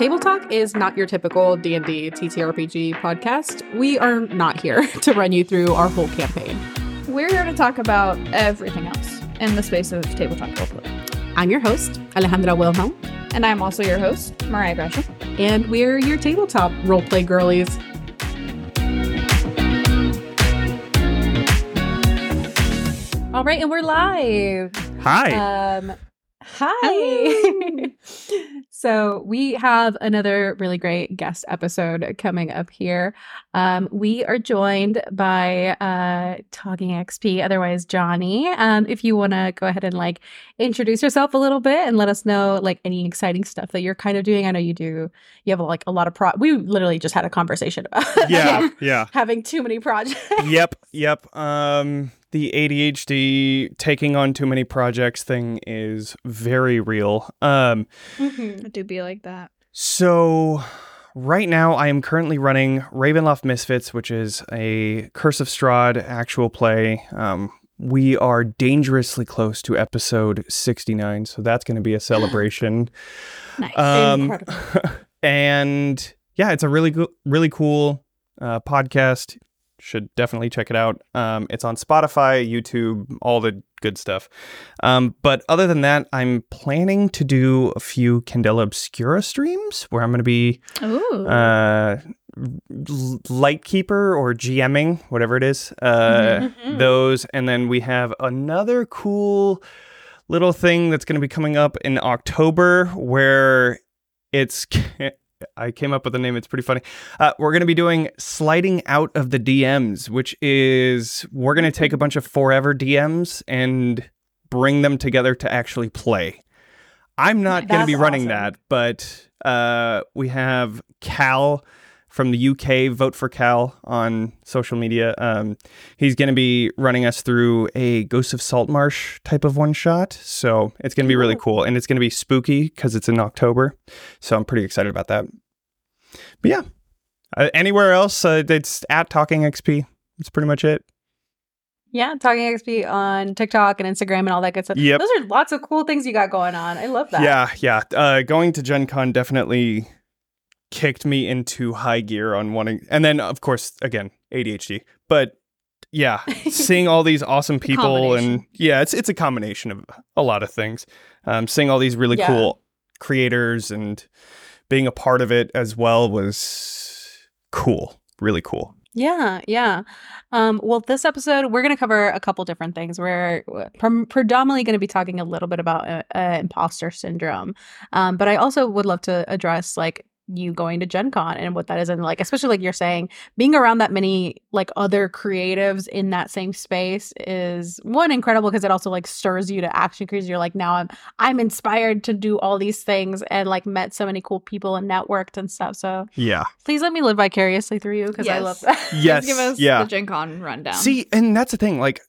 Table Talk is not your typical D&D TTRPG podcast. We are not here to run you through our whole campaign. We're here to talk about everything else in the space of tabletop roleplay. I'm your host, Alejandra Wilhelm, And I'm also your host, Mariah Gresham. and we're your tabletop roleplay girlies. All right, and we're live. Hi. Um, hi. so we have another really great guest episode coming up here. Um, we are joined by uh, Talking XP, otherwise Johnny. Um, if you want to go ahead and like introduce yourself a little bit and let us know like any exciting stuff that you're kind of doing. I know you do. You have like a lot of pro. We literally just had a conversation about yeah, yeah. having too many projects. yep, yep. Um the ADHD taking on too many projects thing is very real. Um Mhm. It do be like that. so right now I am currently running Ravenloft Misfits, which is a Curse of Strahd actual play. Um we are dangerously close to episode 69, so that's going to be a celebration. Nice. Um, Incredible. and yeah, it's a really go- really cool uh, podcast. Should definitely check it out. Um, it's on Spotify, YouTube, all the good stuff. Um, but other than that, I'm planning to do a few Candela Obscura streams where I'm going to be uh, Lightkeeper or GMing, whatever it is. Uh, Mhm. Those, and then we have another cool little thing that's going to be coming up in October where it's. I came up with a name. It's pretty funny. Uh, we're going to be doing sliding out of the DMs, which is we're going to take a bunch of forever DMs and bring them together to actually play. I'm not going to be running awesome. that, but uh, we have Cal from the UK, Vote for Cal on social media. Um, he's going to be running us through a Ghost of Saltmarsh type of one shot. So it's going to be really Cool. And it's going to be spooky because it's in October. So I'm pretty excited about that. But yeah, uh, anywhere else, uh, it's at Talking XP. That's pretty much it. Yeah, Talking XP on TikTok and Instagram and all that good stuff. Yep. Those are lots of cool things you got going on. I love that. Yeah, yeah. Uh, going to Gen Con definitely kicked me into high gear on wanting, and then of course again ADHD. But yeah, seeing all these awesome people and yeah, it's it's a combination of a lot of things. Um, seeing all these really Yeah. cool creators and being a part of it as well was cool, really cool. Yeah, yeah. Um, well, this episode we're going to cover a couple different things. We're prom- predominantly going to be talking a little bit about uh, uh, imposter syndrome, um, but I also would love to address like you going to Gen Con and what that is, and like especially like you're saying, being around that many like other creatives in that same space is one incredible because it also like stirs you to action because you're like now I'm I'm inspired to do all these things and like met so many cool people and networked and stuff. So Yeah. please let me live vicariously through you because I love that. Yes. Give us yeah. the Gen Con rundown. See, and that's the thing. Like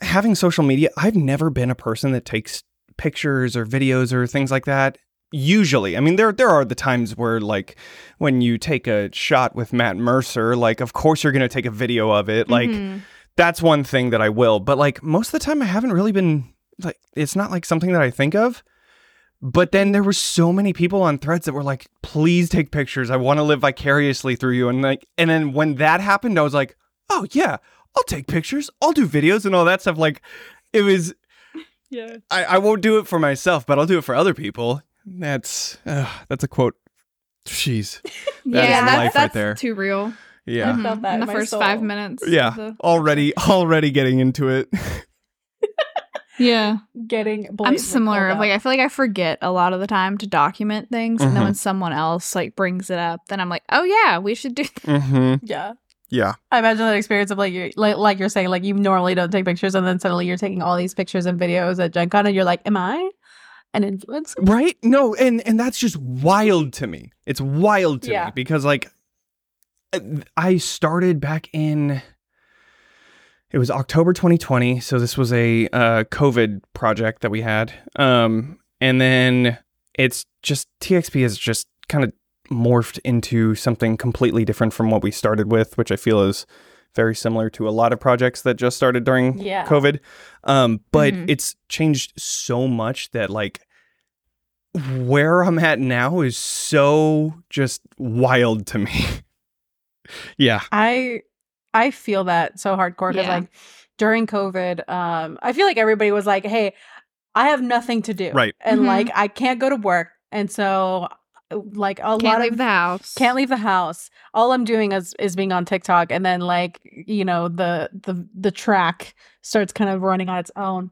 having social media, I've never been a person that takes pictures or videos or things like that. Usually, I mean, there there are the times where, like, when you take a shot with Matt Mercer, like, of course you're gonna take a video of it. Like, Mhm. that's one thing that I will. But like most of the time, I haven't really been like. It's not like something that I think of. But then there were so many people on threads that were like, "Please take pictures. I want to live vicariously through you." And like, and then when that happened, I was like, "Oh yeah, I'll take pictures. I'll do videos and all that stuff." Like, it was. yeah. I, I won't do it for myself, but I'll do it for other people. That's uh, that's a quote. Jeez. That yeah, is that's, life right that's there. too real. Yeah. I felt that in in the my first soul. five minutes. Yeah. the- Already already getting into it. yeah. Getting I'm similar. Of like. I feel like I forget a lot of the time to document things, and then Mhm. when someone else like brings it up, then I'm like, oh yeah, we should do. That. mm-hmm. yeah. Yeah. I imagine that experience of like you like like you're saying like you normally don't take pictures and then suddenly you're taking all these pictures and videos at Gen Con and you're like, am I an influencer? Right? No, and and that's just wild to me. It's wild to Yeah. me because like uh, I started back in it was October 2020, so this was a uh, COVID project that we had. Um, and then it's just TXP has just kind of morphed into something completely different from what we started with, which I feel is very similar to a lot of projects that just started during Yeah. COVID. Um, but Mhm. it's changed so much that like where I'm at now is so just wild to me. yeah. I I feel that so hardcore because Yeah. like during COVID, um, I feel like everybody was like, "Hey, I have nothing to do, Right. And Mhm. like I can't go to work, and so like a Can't lot leave of the house. can't leave the house. All I'm doing is is being on TikTok, and then like you know the the the track starts kind of running on its own.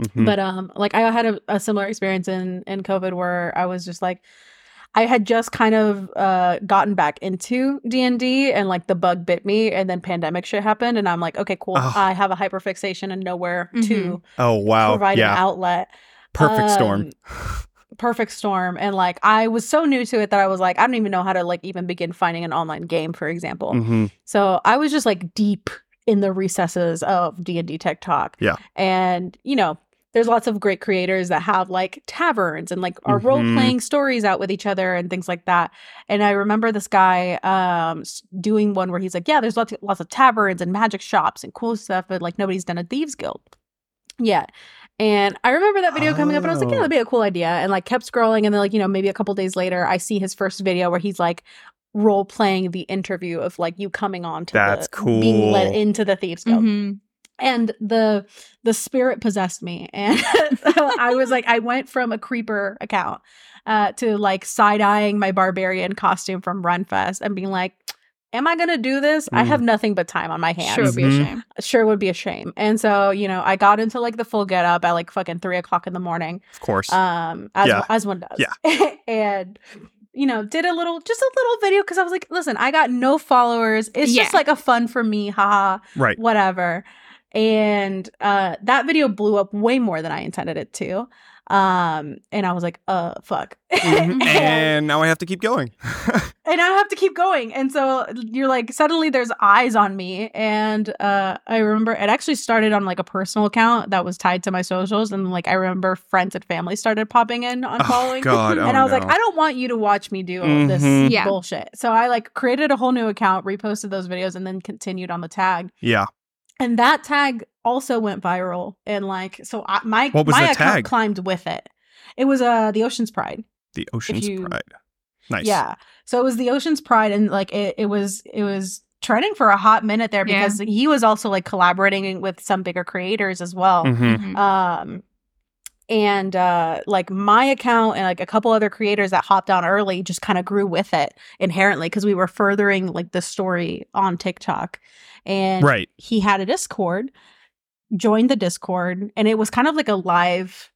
Mhm. But um, like I had a, a similar experience in in COVID where I was just like, I had just kind of uh gotten back into D and D, and like the bug bit me, and then pandemic shit happened, and I'm like, okay, cool. Oh. I have a hyperfixation and nowhere to oh wow. provide an Yeah. outlet. Perfect storm. Perfect storm, and like I was so new to it that I was like, I don't even know how to like even begin finding an online game, for example. Mhm. So I was just like deep in the recesses of D and D TikTok. Yeah. and you know, there's lots of great creators that have like taverns and like are Mhm. role playing stories out with each other and things like that. And I remember this guy um doing one where he's like, yeah, there's lots of, lots of taverns and magic shops and cool stuff, but like nobody's done a thieves guild. Yeah. And I remember that video coming up and I was like, yeah, Oh. that'd be a cool idea. And like kept scrolling. And then like, you know, maybe a couple days later, I see his first video where he's like role playing the interview of like you coming on to That's the, being let into the thieves guild Mhm. and the the spirit possessed me and i was like i went from a creeper account uh to like side-eyeing my barbarian costume from renfest and being like am i gonna do this i Mm. have nothing but time on my hands Sure would be a Mhm. shame. sure would be a shame and so you know i got into like the full get up at like fucking three o'clock in the morning Of course. um as Yeah. as one does Yeah. and you know did a little just a little video because i was like listen i got no followers it's Yeah. just like a fun for me haha right. whatever and uh that video blew up way more than i intended it to um and i was like uh fuck Mhm. and, and now I have to keep going. and i have to keep going and so you're like suddenly there's eyes on me and uh i remember it actually started on like a personal account that was tied to my socials and like i remember friends and family started popping in on oh following God. and oh, I was like. I don't want you to watch me do all this Mhm. Yeah. bullshit. So I like created a whole new account, reposted those videos, and then continued on the tag. yeah. And that tag also went viral. And like, so I, my What was my the account tag? climbed with it. It was uh the Ocean's Pride. The Ocean's you- Pride. Nice. Yeah. So it was the Ocean's Pride, and like it, it was it was trending for a hot minute there Yeah. because he was also like collaborating with some bigger creators as well. Mhm. Mhm. Um and uh like my account and like a couple other creators that hopped on early just kind of grew with it inherently because we were furthering like the story on TikTok. And Right. he had a Discord, joined the Discord, and it was kind of like a live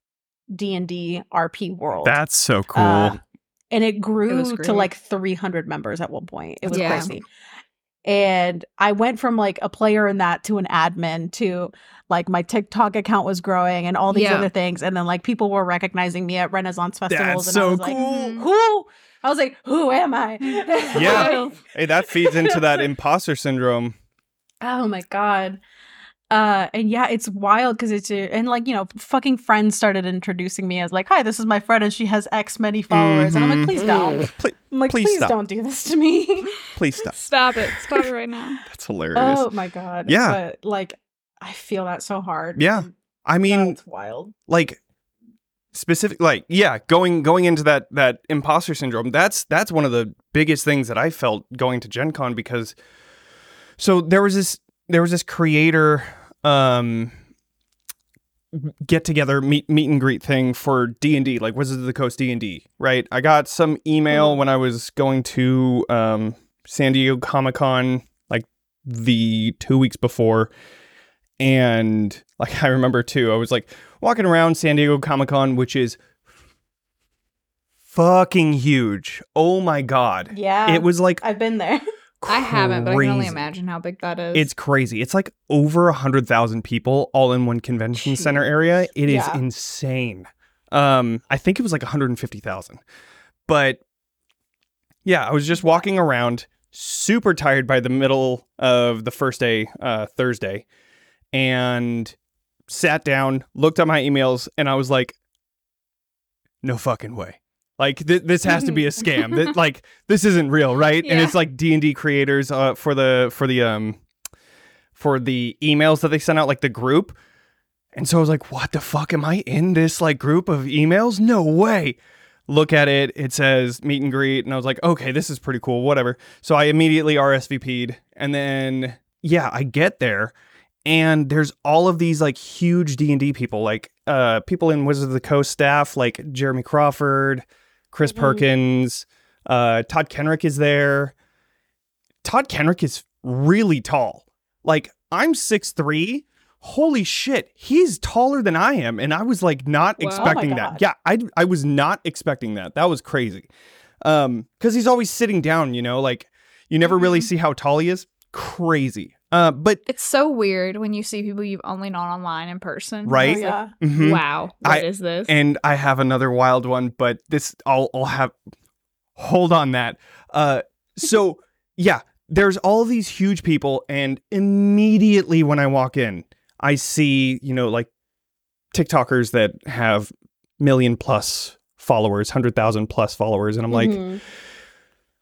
D&D RP world. That's so cool. Um, and it grew was to like 300 members at one point. It was Yeah. crazy. And I went from like a player in that to an admin to like my TikTok account was growing and all these Yeah. other things. And then like people were recognizing me at Renaissance festivals. That's and I so was like, cool. who? I was like, who am I? Yeah. Hey, that feeds into that imposter syndrome. Oh my god. Uh and yeah, it's wild because it's a, and like you know, fucking friends started introducing me as like, hi, this is my friend and she has X many followers, and I'm like, please mm-hmm. don't. Mm. Please, I'm like, Please please, stop. don't do this to me. please stop. Stop it. Stop it right now. That's hilarious. oh my god. Yeah. But like, I feel that so hard. Yeah. I mean, that's wild. like specific like yeah going going into that that imposter syndrome that's that's one of the biggest things that i felt going to gen con because so there was this there was this creator um get together meet meet and greet thing for d&d like wizards of the coast d&d right i got some email when i was going to um san diego comic-con like the two weeks before and like i remember too i was like walking around San Diego Comic Con, which is fucking huge. Oh my god. Yeah. It was like I've been there. I haven't, but I can only imagine how big that is. It's crazy. It's like over a hundred thousand people all in one convention center area. It is Yeah. insane. Um, I think it was like 150,000. But yeah, I was just walking around, super tired by the middle of the first day, uh, Thursday, and sat down, looked at my emails, and I was like, no fucking way. Like th- this has to be a scam. Th- like this isn't real, right? And it's like D and D creators uh, for the for the um for the emails that they sent out, like the group. And so I was like, what the fuck am I in this like group of emails? No way. look at it. It says meet and greet, and I was like, okay, this is pretty cool. Whatever. So I immediately RSVP'd, and then yeah, I get there, and there's all of these like huge D and D people, like uh people in Wizards of the Coast staff, like Jeremy Crawford, Chris Mhm. Perkins, uh Todd Kenreck is there. Todd Kenreck is really tall. Like I'm six three. Holy shit, he's taller than I am, and I was like not Wow. Oh expecting that. Yeah, I I was not expecting that. That was crazy. Um, because he's always sitting down, you know, like you never really Mhm. see how tall he is. Crazy. Uh, but It's so weird when you see people you've only known online in person. Right? It's like, yeah. mhm. Wow, what I- is this? and I have another wild one, but this I'll I'll have hold on that. Uh so yeah, there's all these huge people and immediately when I walk in, I see, you know, like TikTokers that have million plus followers, 100,000 plus followers and I'm like Mhm.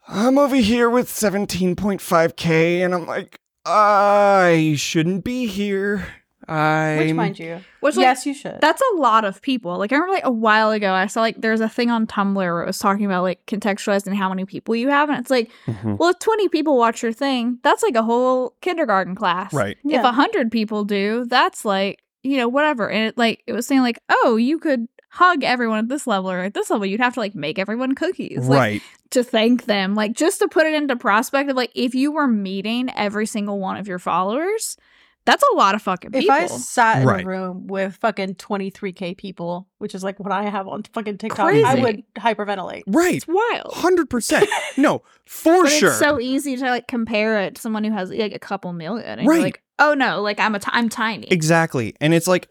I'm over here with 17.5k and I'm like I shouldn't be here. I which mind you, Which, like, yes, you should. That's a lot of people. Like I remember like a while ago I saw like there's a thing on Tumblr where it was talking about like contextualizing how many people you have and it's like, Mhm. well if 20 people watch your thing, that's like a whole kindergarten class. Right. If Yeah. 100 people do, that's like, you know, whatever. And it like it was saying like, "Oh, you could hug everyone at this level or at this level, you'd have to like make everyone cookies." Like, Right. to thank them. Like just to put it into perspective, like if you were meeting every single one of your followers, that's a lot of fucking if people. I sat in Right. a room with fucking 23k people, which is like what I have on fucking TikTok, I would hyperventilate. Right. it's wild. Hundred percent. No, for But sure. it's so easy to like compare it to someone who has like a couple million. And Right. You're like, oh no, like I'm a t- I'm tiny. exactly, and it's like,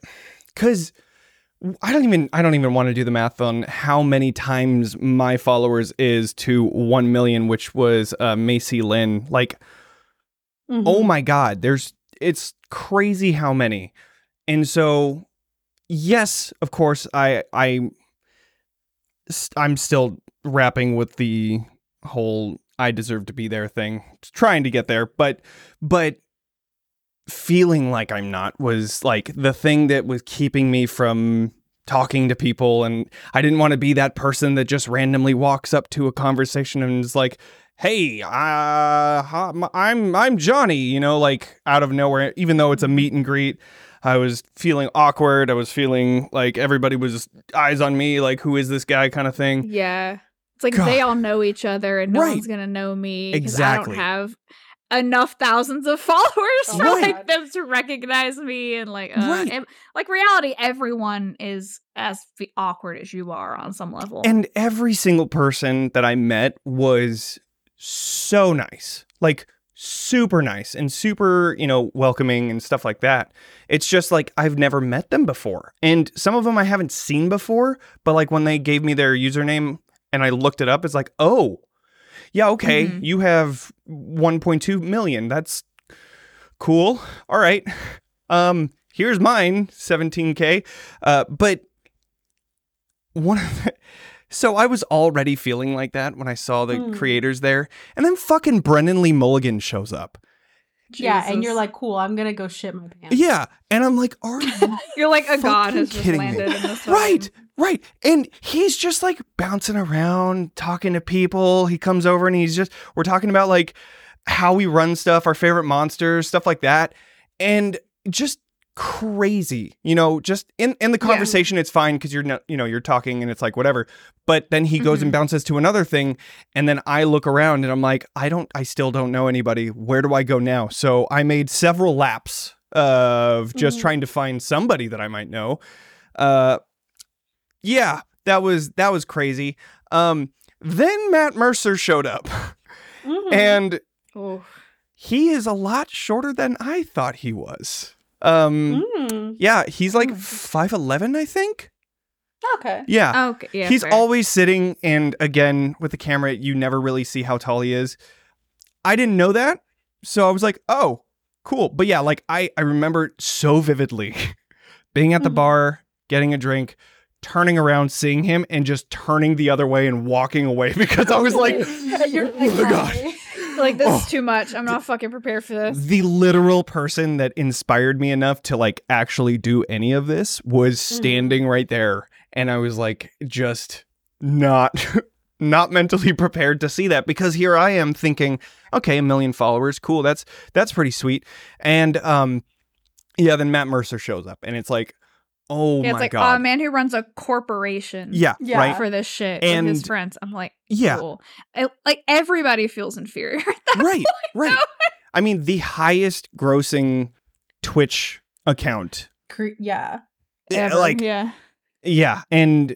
because I don't even I don't even want to do the math on how many times my followers is to one million, which was uh, Macy Lynn. Like, Mhm. oh my god, there's it's crazy how many, and so yes, of course, I I I'm still rapping with the whole I deserve to be there thing, trying to get there, but but feeling like I'm not was like the thing that was keeping me from talking to people and I didn't want to be that person that just randomly walks up to a conversation and is like hey uh I'm I'm Johnny you know like out of nowhere even though it's a meet and greet I was feeling awkward I was feeling like everybody was eyes on me like who is this guy kind of thing yeah. It's like God. they all know each other and no Right. one's gonna know me. Exactly. I don't have enough thousands of followers Oh for my like them to recognize me and like uh, Right. and, like reality everyone is as awkward as you are on some level. And every single person that I met was so nice. Like super nice and super, you know, welcoming and stuff like that. It's just like I've never met them before. And some of them I haven't seen before, but like when they gave me their username and I looked it up, it's like, "Oh, yeah, okay. Mhm. You have 1.2 million. That's cool. All right. Um here's mine, 17k. Uh but one of the, so I was already feeling like that when I saw the Hmm. creators there, and then fucking Brennan Lee Mulligan shows up. Yeah, and you're like, cool. I'm gonna go shit my pants. Yeah, and I'm like, are you you're like a god fucking has just kidding me. landed in this right? Right, and he's just like bouncing around, talking to people. He comes over and he's just we're talking about like how we run stuff, our favorite monsters, stuff like that, and just crazy. You know, just in in the Yeah. conversation, it's fine because you're not, you know, you're talking and it's like whatever. But then he goes and bounces to another thing, and then I look around and I'm like, I don't, I still don't know anybody. Where do I go now? So I made several laps of just Mhm. trying to find somebody that I might know. Uh, yeah, that was that was crazy. Um, then Matt Mercer showed up, Mhm. and Oh, he is a lot shorter than I thought he was. Um, Mm. yeah, he's like Mm. five eleven, I think. okay. Yeah, okay, yeah. he's fair. always sitting, and again with the camera, you never really see how tall he is. I didn't know that, so I was like, oh, cool. But yeah, like I I remember so vividly being at the Mhm. bar, getting a drink. Turning around, seeing him, and just turning the other way and walking away because I was like, oh my god, like this Oh. is too much. I'm not fucking prepared for this. the literal person that inspired me enough to like actually do any of this was Mm-hmm. standing right there and i was like just not not mentally prepared to see that because here I am thinking, okay, a million followers, cool, that's that's pretty sweet. And um yeah, then Matt Mercer shows up and it's like, oh Yeah, it's my like god. a man who runs a corporation. Yeah. yeah, right. For this shit with his friends. I'm like, Yeah. cool. I- like everybody feels inferior. at that right, point, right. though. I mean, the highest grossing Twitch account. Cre- yeah. Yeah, Ever. like yeah. Yeah, and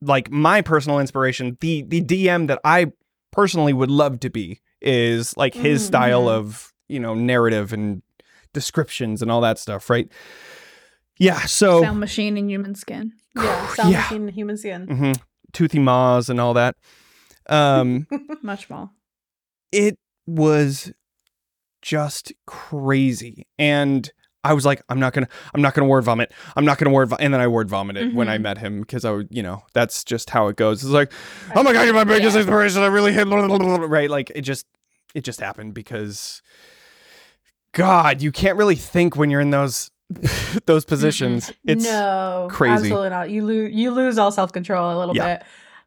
like my personal inspiration, the the DM that I personally would love to be is like his Mhm. style of, you know, narrative and descriptions and all that stuff, right? Yeah, so Sound machine in human skin. Yeah. Sound Yeah. machine, human skin. Mhm. toothy maws and all that. Um Much more. it was just crazy. And I was like, I'm not gonna, I'm not gonna word vomit. I'm not gonna word, and then I word vomited when I Mhm. met him because I, would, you know, that's just how it goes. It's like, oh my god, you're my biggest Yeah. inspiration. I really hit, right? Like it just, it just happened because, God, you can't really think when you're in those, those positions. It's no, crazy. Absolutely not. You lose you lose all self control a little Yeah. bit.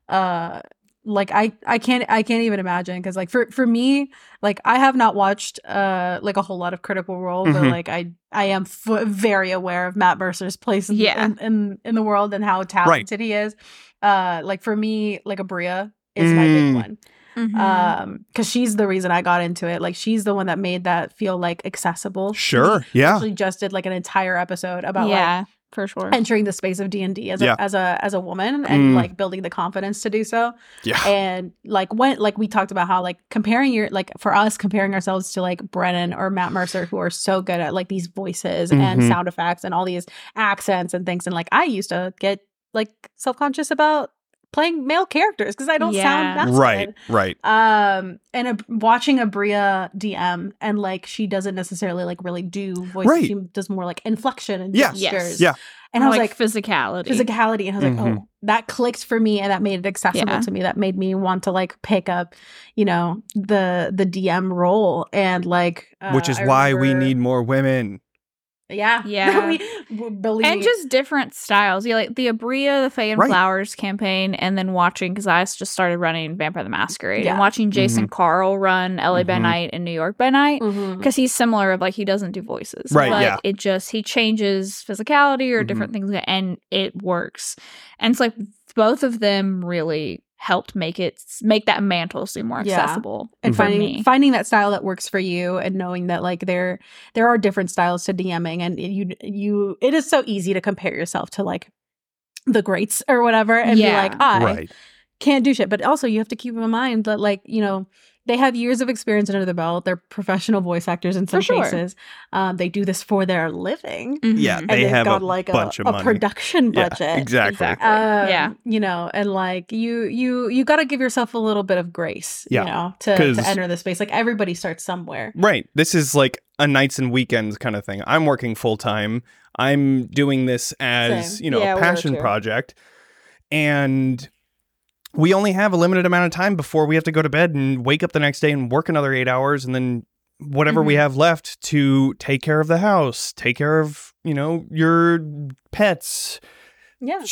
Uh, like I I can't I can't even imagine because like for for me like I have not watched uh like a whole lot of Critical Role, but Mhm. like I I am f- very aware of Matt Mercer's place in, Yeah. in, in in the world and how talented he is. Uh, like for me, like a Aabria is my Mm. big one. Mhm. Um, because she's the reason I got into it. Like she's the one that made that feel like accessible. sure, yeah, Actually, just did like an entire episode about like yeah, for sure. entering the space of D&D as a as a as a woman and Mm. like building the confidence to do so. yeah, And like when like we talked about how like comparing your like for us comparing ourselves to like Brennan or Matt Mercer who are so good at like these voices and Mhm. sound effects and all these accents and things and like I used to get like self-conscious about playing male characters because I don't Yeah. sound masculine. right, right, Um, and a, watching Aabria DM and like she doesn't necessarily like really do voice. Right. She does more like inflection and Yes. gestures. Yeah. And I was like, like, physicality. physicality, and I was like, Mhm. oh, that clicked for me, and that made it accessible Yeah. to me. That made me want to like pick up, you know, the the DM role and like, uh, which is I why we need more women. Yeah, Yeah. we believe and just different styles. Yeah, like the Aabria, the Faye and Right. Flowers campaign, and then watching because I just started running Vampire the Masquerade Yeah. and watching Jason mm-hmm. Carl run LA by Mhm. Night and New York by Night mm-hmm. because he's similar. Of like he doesn't do voices, Right, But yeah. it just he changes physicality or different mm-hmm. things, and it works. And it's like both of them really helped make it make that mantle seem more Yeah. accessible and finding me. finding that style that works for you and knowing that like there there are different styles to DMing and you you it is so easy to compare yourself to like the greats or whatever and Yeah. be like I right. can't do shit but also you have to keep in mind that like you know they have years of experience under the belt they're professional voice actors in some sure. cases um, they do this for their living Yeah, Mhm. and They they've got a like a, bunch of a money. production Yeah, budget exactly. Exactly. um, Yeah. you know, and like you, you, you got to give yourself a little bit of grace, Yeah, you know, to, 'cause- to enter the space. Like everybody starts somewhere. Right. This is like a nights and weekends kind of thing. I'm working full time. I'm doing this as, Same. you know, Yeah, a passion project. And we only have a limited amount of time before we have to go to bed and wake up the next day and work another 8 hours and then whatever we Mhm. have left to take care of the house, take care of, you know, your pets, Yeah.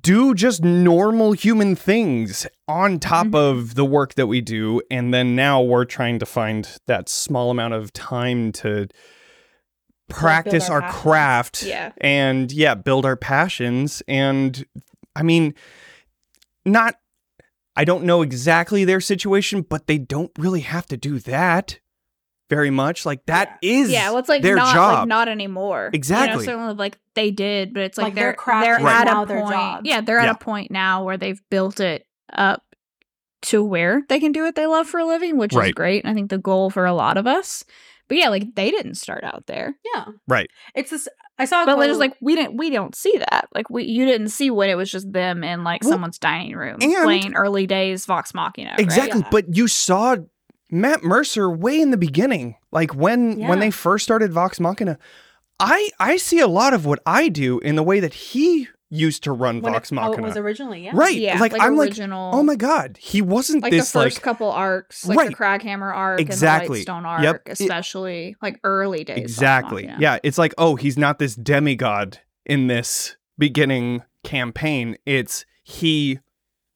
do just normal human things on top Mhm. of the work that we do and then now we're trying to find that small amount of time to practice our our, craft Yeah. and yeah build our passions and i mean not i don't know exactly their situation but they don't really have to do that very much like that is yeah, well, it's like their not job like not anymore. Exactly. You know, certainly like they did, but it's like, Like, their they're they're is at now a their point. job. Yeah, they're at Yeah. a point now where they've built it up to where they can do what they love for a living, which is great. I think the goal for a lot of us. But yeah, like they didn't start out there. Yeah. Right. It's this. I saw. A But they're just like we didn't we don't see that. Like we you didn't see when it was just them in like Well, someone's dining room and- playing early days Vox Machina. right? Exactly, Yeah. but you saw Matt Mercer way in the beginning, like when Yeah. when they first started Vox Machina. I I see a lot of what I do in the way that he used to run when Vox it, how it was originally. Yeah. Right, Yeah, like, I'm original, like, oh my god, he wasn't like this the first like couple arcs, like Right. the Kraghammer arc Exactly. and the Whitestone arc, Yep. It- especially like early days. Exactly. Yeah, it's like oh, he's not this demigod in this beginning campaign. It's he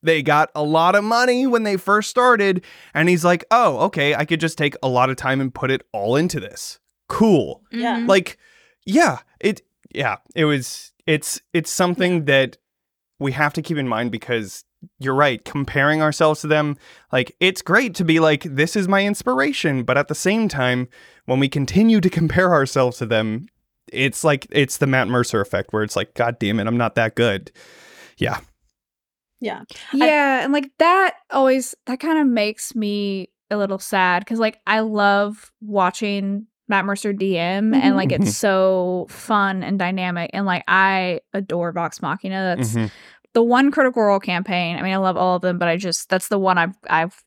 they got a lot of money when they first started and he's like, "Oh, okay, I could just take a lot of time and put it all into this." Cool. Yeah. Mhm. Like yeah, it yeah, it was it's it's something that we have to keep in mind because you're right, comparing ourselves to them, like it's great to be like this is my inspiration, but at the same time, when we continue to compare ourselves to them, it's like it's the Matt Mercer effect where it's like god damn it, I'm not that good. Yeah. Yeah. Yeah, and like that always that kind of makes me a little sad because like I love watching Matt Mercer DM and like Mhm. it's so fun and dynamic and like I adore Vox Machina. That's Mhm. the one Critical Role campaign. I mean, I love all of them, but I just that's the one I've I've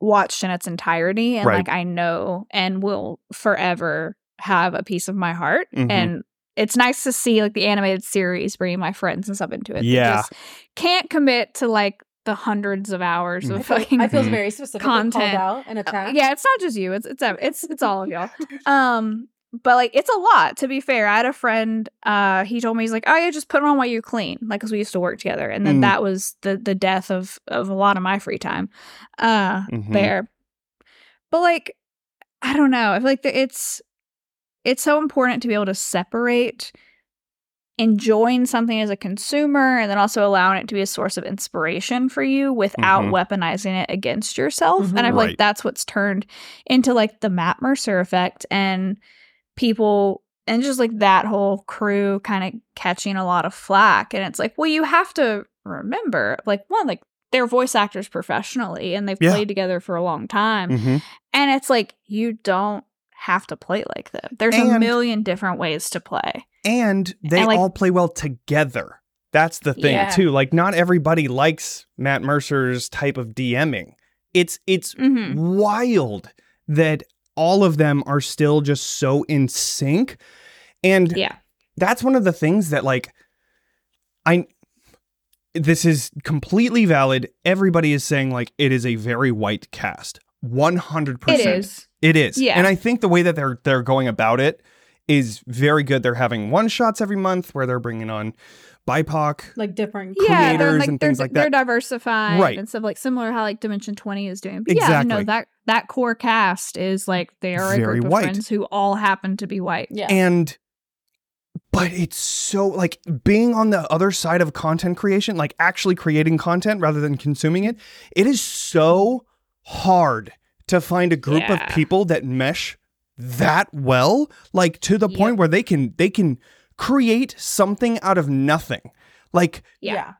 watched in its entirety and Right. like I know and will forever have a piece of my heart Mhm. and it's nice to see like the animated series bringing my friends and stuff into it. Yeah. just can't commit to like the hundreds of hours Mm. of I feel, fucking I feel very specific Content. out and Uh, attacked. yeah, it's not just you. It's it's it's it's all of y'all. Um, but like it's a lot. To be fair, I had a friend. Uh, he told me he's like, oh yeah, just put it on while you clean, like because we used to work together, and then Mm. that was the the death of of a lot of my free time. Uh, Mhm. there. But like, I don't know. I feel like the, it's it's so important to be able to separate enjoying something as a consumer and then also allowing it to be a source of inspiration for you without Mhm. weaponizing it against yourself. Mhm. And I feel Right. like that's what's turned into like the Matt Mercer effect and people and just like that whole crew kind of catching a lot of flack. And it's like, well, you have to remember, like, one, like they're voice actors professionally and they've Yeah. played together for a long time. Mhm. And it's like, you don't have to play like them. There's a million different ways to play. and they And, like- all play well together. That's the thing Yeah. too. Like not everybody likes Matt Mercer's type of DMing. It's it's Mm-hmm. wild that all of them are still just so in sync. And Yeah. that's one of the things that like I this is completely valid. Everybody is saying like it is a very white cast. 100%. It is. It is. Yeah. And I think the way that they're they're going about it is very good. They're having one shots every month where they're bringing on BIPOC. Like different. Yeah, they're creators like, and things like that. they're diversified Right. and stuff like similar how like Dimension Twenty is doing. But yeah, you know Exactly. that that core cast is like they are a Very group white. of friends who all happen to be white. Yeah. And but it's so like being on the other side of content creation, like actually creating content rather than consuming it, it is so hard to find a group Yeah. of people that mesh that well, like to the Yep. point where they can they can create something out of nothing. Like Yeah.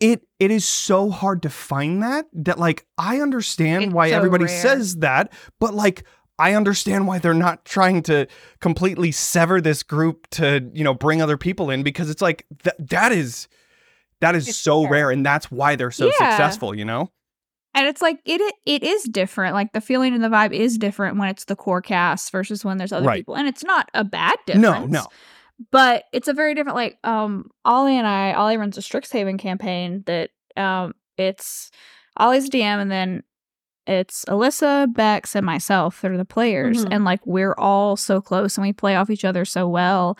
it it is so hard to find that that like I understand It's why so everybody rare. says that, but like I understand why they're not trying to completely sever this group to, you know, bring other people in because it's like that that is that is It's so rare. rare and that's why they're so Yeah. successful, you know? And it's like it it is different. Like the feeling and the vibe is different when it's the core cast versus when there's other Right. people. And it's not a bad difference. No, no. But it's a very different like um Ollie and I Ollie runs a Strixhaven campaign that um it's Ollie's DM and then it's Alyssa, Bex, and myself that are the players. Mhm. And like we're all so close and we play off each other so well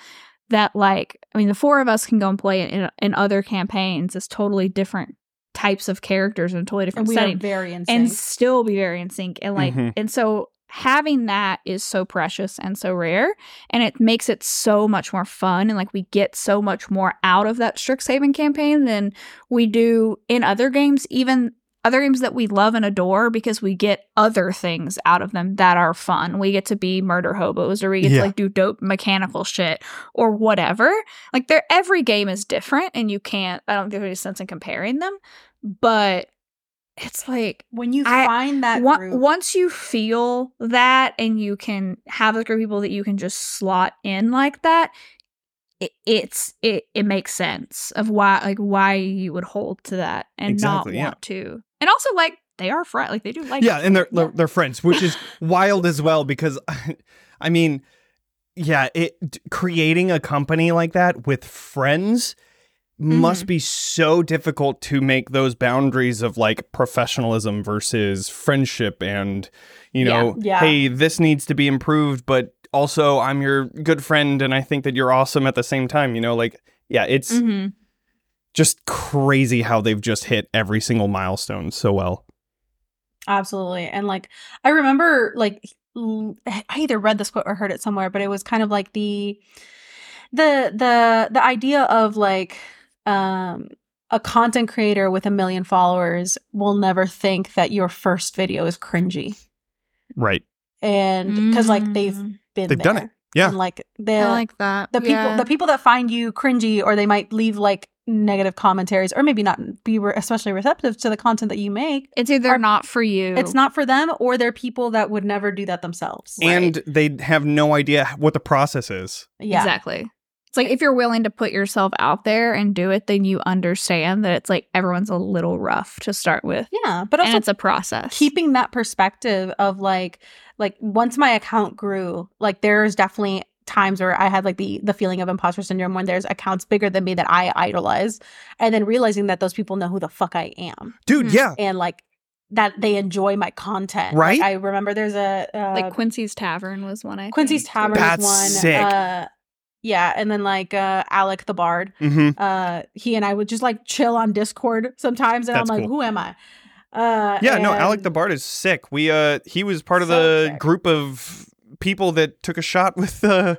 that like I mean the four of us can go and play in in other campaigns as totally different types of characters in a totally And different we setting are very in and still be very in sync and like Mhm. and so having that is so precious and so rare and it makes it so much more fun and like we get so much more out of that Strixhaven campaign than we do in other games even other games that we love and adore because we get other things out of them that are fun. We get to be murder hobos or we get Yeah. to like do dope mechanical shit or whatever. Like there every game is different and you can't I don't think there's any sense in comparing them. But it's like when you I- find that On- group, once you feel that and you can have a group of people that you can just slot in like that it, it's it it makes sense of why like why you would hold to that and Exactly, not yeah. want to and also like they are friends like they do like yeah, and they're they're, Yeah. they're friends, which is wild as well because I mean, yeah, it creating a company like that with friends must mm-hmm. be so difficult to make those boundaries of like professionalism versus friendship and you Yeah. know, Yeah. hey, this needs to be improved, but also I'm your good friend and I think that you're awesome at the same time, you know, like yeah, it's hmm just crazy how they've just hit every single milestone so well. Absolutely. And like I remember like I either read this quote or heard it somewhere, but it was kind of like the the the the idea of like um a content creator with a million followers will never think that your first video is cringy. Right. And because like they've Mm. Been They've done it. Yeah. And like the I like that. the people Yeah. the people that find you cringy or they might leave like negative commentaries or maybe not be re- especially receptive to the content that you make it's either are- not for you. it's not for them or they're people that would never do that themselves And they have no idea what the process is. yeah Exactly. It's like if you're willing to put yourself out there and do it, then you understand that it's like everyone's a little rough to start with. yeah but and it's a process. keeping that perspective of like like once my account grew like there's definitely times where i had like the the feeling of imposter syndrome when there's accounts bigger than me that i idolize and then realizing that those people know who the fuck i am Dude, Mm. yeah. and like that they enjoy my content Right? Like, i remember there's a uh, like Quincy's Tavern was one I quincy's think. tavern That's is one sick. uh yeah and then like uh alec the bard hmm uh he and i would just like chill on discord sometimes and That's i'm like cool. who am i uh Yeah, no, Alec the Bard is sick. We uh he was part of So the sick. group of people that took a shot with uh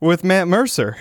with Matt Mercer.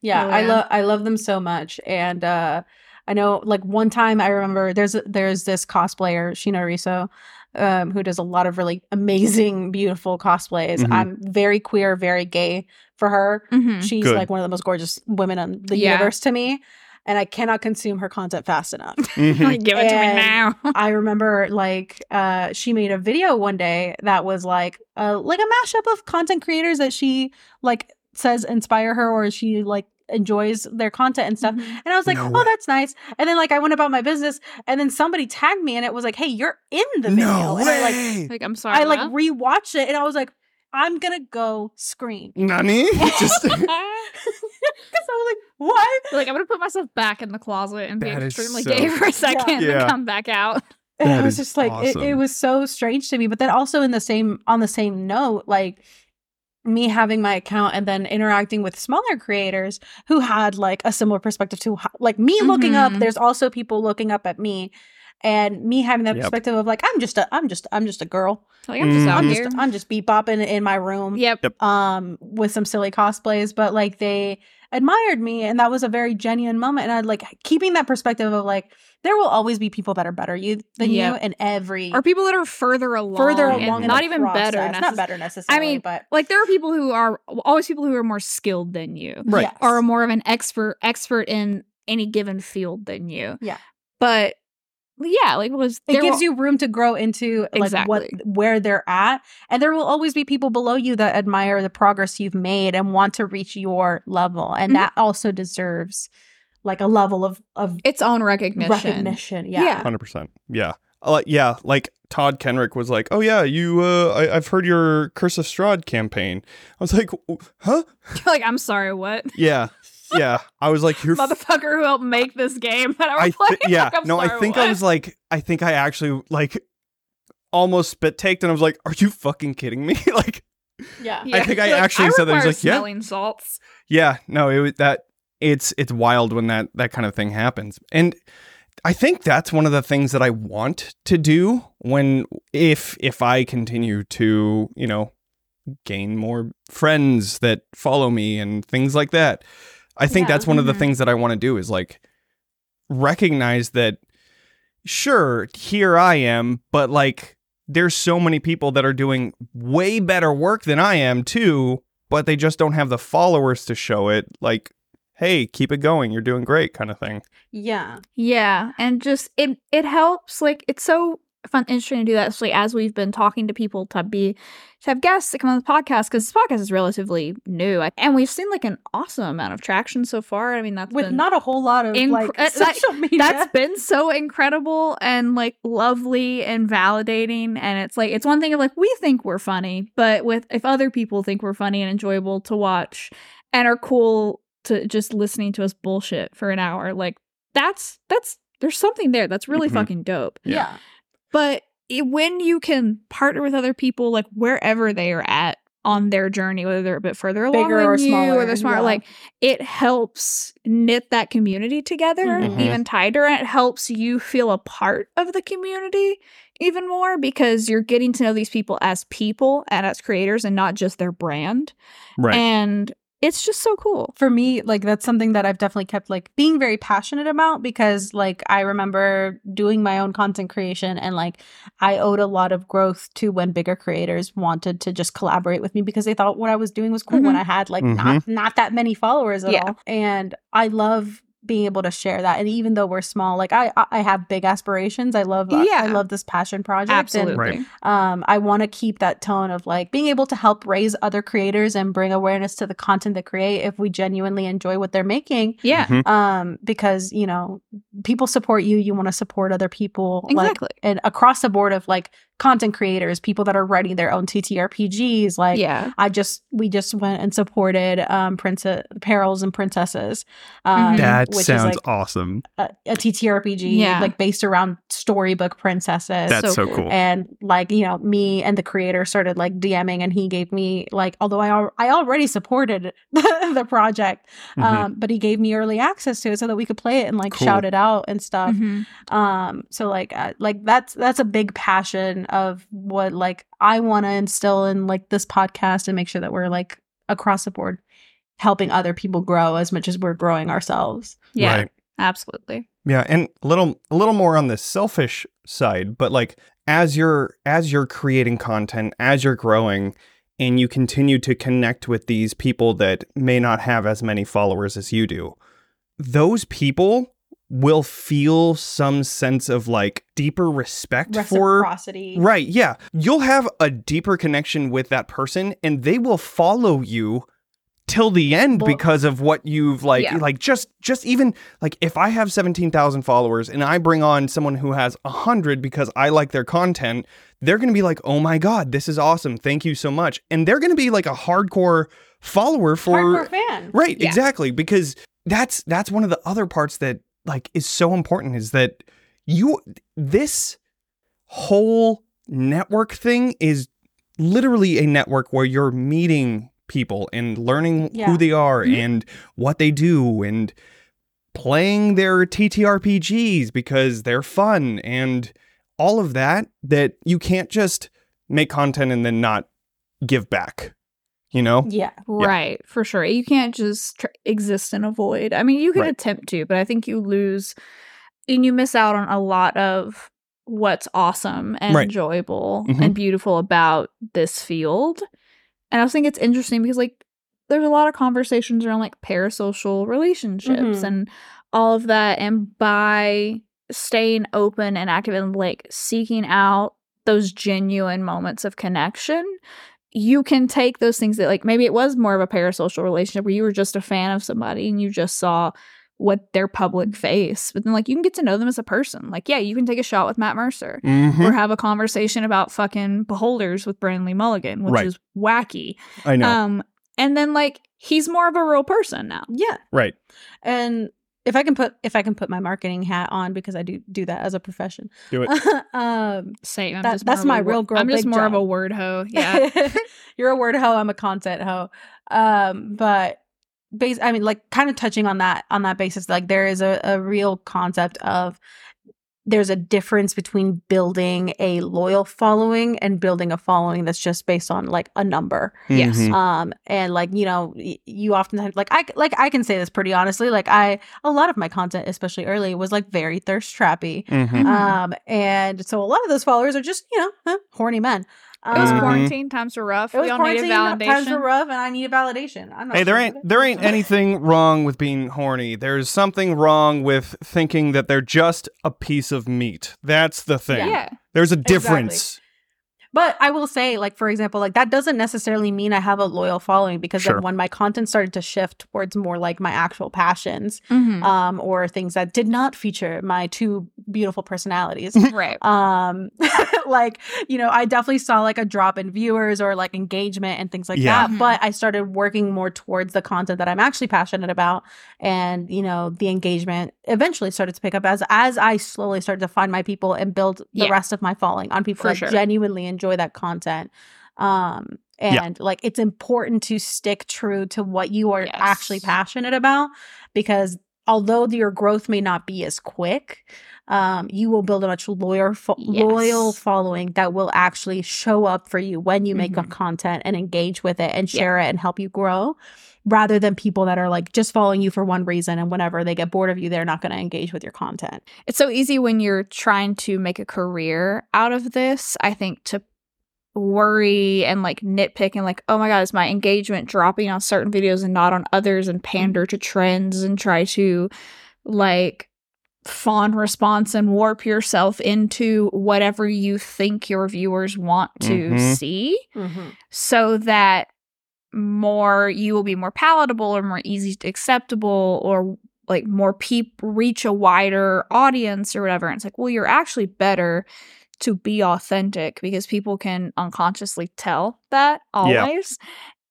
Yeah, Oh, I love I love them so much, and uh, I know like one time I remember there's there's this cosplayer Shino Riso, um, who does a lot of really amazing, beautiful cosplays. Mhm. I'm very queer, very gay for her. Mhm. She's Good. like one of the most gorgeous women in the Yeah. universe to me, and I cannot consume her content fast enough. Like, give it to me now. I remember like uh she made a video one day that was like uh like a mashup of content creators that she like says inspire her or she like enjoys their content and stuff. Mhm. And I was like, No "Oh, way. that's nice." And then like I went about my business and then somebody tagged me and it was like, "Hey, you're in the video." no and I like way. Like I'm sorry. I like what? rewatched it and I was like, "I'm going to go scream." Nani? Just Cuz I was like, "What?" like I'm gonna put myself back in the closet and be extremely so- gay for a second Yeah. and come back out. And That I was just like, it, it was so strange to me. But then also in the same on the same note, like me having my account and then interacting with smaller creators who had like a similar perspective to like me looking up. Mhm. There's also people looking up at me, and me having that Yep. perspective of like I'm just a I'm just I'm just a girl. Like I'm just Mhm. out I'm here. just I'm just bebopping in my room. yep. Um, with some silly cosplays, but like they admired me, and that was a very genuine moment. And I like keeping that perspective of like there will always be people that are better you than you Yep. in every Or people that are further along, further and along, in not the even better. process. not better necessarily. I mean, but Like there are people who are always people who are more skilled than you, Right. yes. or more of an expert expert in any given field than you. Yeah. But yeah, like was it gives you room to grow into like what where they're at, and there will always be people below you that admire the progress you've made and want to reach your level, and Mhm. that also deserves like a level of of its own recognition. recognition. Yeah. Yeah. Hundred percent. Yeah. Uh, yeah. Like Todd Kenreck was like, "Oh yeah, you. Uh, I, I've heard your Curse of Strahd campaign." I was like, "Huh? like I'm sorry, what Yeah, yeah." I was like, "You're." motherfucker who helped make this game that I I was playing? yeah. Like, no, I think what? I was like, I think I actually like almost spit taked, and I was like, "Are you fucking kidding me?" like, yeah, I think I like, actually said that. Like, yeah. smelling salts. yeah. No, it was that. It's it's wild when that that kind of thing happens, and I think that's one of the things that I want to do when if if I continue to you know gain more friends that follow me and things like that. I think Yeah. that's one of the Mhm. things that I want to do is like recognize that sure, here I am, but like there's so many people that are doing way better work than I am too, but they just don't have the followers to show it. Like, hey, keep it going. You're doing great kind of thing. yeah, Yeah, and just it it helps. Like it's so fun, interesting to do that, especially as we've been talking to people to be to have guests to come on the podcast because this podcast is relatively new, and we've seen like an awesome amount of traction so far. I mean, that's with been, not a whole lot of Incre- like uh, that- social media. that's been so incredible and like lovely and validating and it's like it's one thing of like we think we're funny but with if other people think we're funny and enjoyable to watch and are cool to just listening to us bullshit for an hour like that's that's there's something there that's really Mhm. fucking dope Yeah. Yeah. but it, when you can partner with other people like wherever they are at on their journey, whether they're a bit further along Bigger than or you smaller, or they're smaller. yeah. Like it helps knit that community together Mhm. even tighter. And it helps you feel a part of the community even more because you're getting to know these people as people and as creators and not just their brand. Right. And it's just so cool. for me like that's something that i've definitely kept like being very passionate about because like i remember doing my own content creation and like i owed a lot of growth to when bigger creators wanted to just collaborate with me because they thought what i was doing was cool when Mhm. i had like not not that many followers at Yeah. all and i love being able to share that and even though we're small like i i I have big aspirations i love i Yeah. love this passion project and Absolutely. Right. um, I want to keep that tone of like being able to help raise other creators and bring awareness to the content they create if we genuinely enjoy what they're making. Yeah. Mhm. Um, because you know, people support you, you want to support other people, Exactly. like and across the board of like content creators, people that are writing their own TTRPGs. Like, yeah. I just we just went and supported um Princess Perils and Princesses. Um, Mhm. That which is, sounds like, awesome. a, a TTRPG, Yeah. like based around storybook princesses That's so, so cool. and like you know me and the creator started like dming and he gave me like although i al- i already supported the, the project Mhm. um but he gave me early access to it so that we could play it and like Cool. shout it out and stuff Mhm. um so like uh, like that's that's a big passion of what like i want to instill in like this podcast and make sure that we're like across the board helping other people grow as much as we're growing ourselves Yeah. Right. Absolutely. Yeah, and a little a little more on the selfish side, but like as you're as you're creating content, as you're growing and you continue to connect with these people that may not have as many followers as you do. Those people will feel some sense of like deeper respect for reciprocity Right, yeah. You'll have a deeper connection with that person and they will follow you till the end Well- because of what you've like Yeah. like just just even like if I have 17,000 followers and I bring on someone who has 100 because I like their content, they're going to be like, "Oh my god, this is awesome. Thank you so much." And they're going to be like a hardcore follower for hardcore fan Right, Yeah. exactly. Because that's that's one of the other parts that like is so important is that you this whole network thing is literally a network where you're meeting people and learning Yeah. who they are Mhm. and what they do and playing their TTRPGs because they're fun and all of that that you can't just make content and then not give back. You know? yeah Right, for sure. You can't just tr- exist in a void. I mean, you can Right. attempt to, but I think you lose and you miss out on a lot of what's awesome and Right. enjoyable Mhm. and beautiful about this field. And I was think it's interesting because like there's a lot of conversations around like parasocial relationships Mhm. and all of that and by staying open and active and like seeking out those genuine moments of connection you can take those things that like maybe it was more of a parasocial relationship where you were just a fan of somebody and you just saw what their public face but then like you can get to know them as a person like yeah you can take a shot with matt mercer Mhm. or have a conversation about fucking beholders with Brennan Lee Mulligan which Right. is wacky I know. um and then like he's more of a real person now yeah right. and if i can put if i can put my marketing hat on because i do do that as a profession. Do it. um same. I'm That- just that's more a my real girl i'm just big more of a word hoe. Yeah. You're a word hoe. I'm a content hoe. Um but base i mean like kind of touching on that on that basis like there is a, a real concept of there's a difference between building a loyal following and building a following that's just based on like a number Yes. Mhm. um and like you know y- you often have like i like i can say this pretty honestly like i a lot of my content especially early was like very thirst trappy Mhm. Mhm. um and so a lot of those followers are just you know huh, horny men it was Um, quarantine times were rough it was we all needed quarantine times were rough and i needed validation i'm not Hey, there sure ain't there ain't anything wrong with being horny. There's something wrong with thinking that they're just a piece of meat. That's the thing. yeah There's a difference. But I will say, like, for example, like that doesn't necessarily mean I have a loyal following because then Sure. when my content started to shift towards more like my actual passions, Mhm. um, or things that did not feature my two beautiful personalities. right um like you know i definitely saw like a drop in viewers or like engagement and things like Yeah. that Mhm. but i started working more towards the content that i'm actually passionate about and you know the engagement eventually started to pick up as as i slowly started to find my people and build the Yeah. rest of my following on people For that sure. genuinely enjoy that content um Yeah. And like it's important to stick true to what you are Yes. actually passionate about because although your growth may not be as quick, um, you will build a much loyal, fo- loyal following that will actually show up for you when you make Mhm. content and engage with it and Yeah. share it and help you grow rather than people that are like just following you for one reason and whenever they get bored of you they're not going to engage with your content It's so easy when you're trying to make a career out of this, I think, to worry and like nitpick and like, oh my God, is my engagement dropping on certain videos and not on others and pander to trends and try to like fawn response and warp yourself into whatever you think your viewers want to Mhm. see so that more you will be more palatable or more easy to acceptable or like more people reach a wider audience or whatever. And it's like, well, you're actually better to be authentic because people can unconsciously tell that Yeah. always.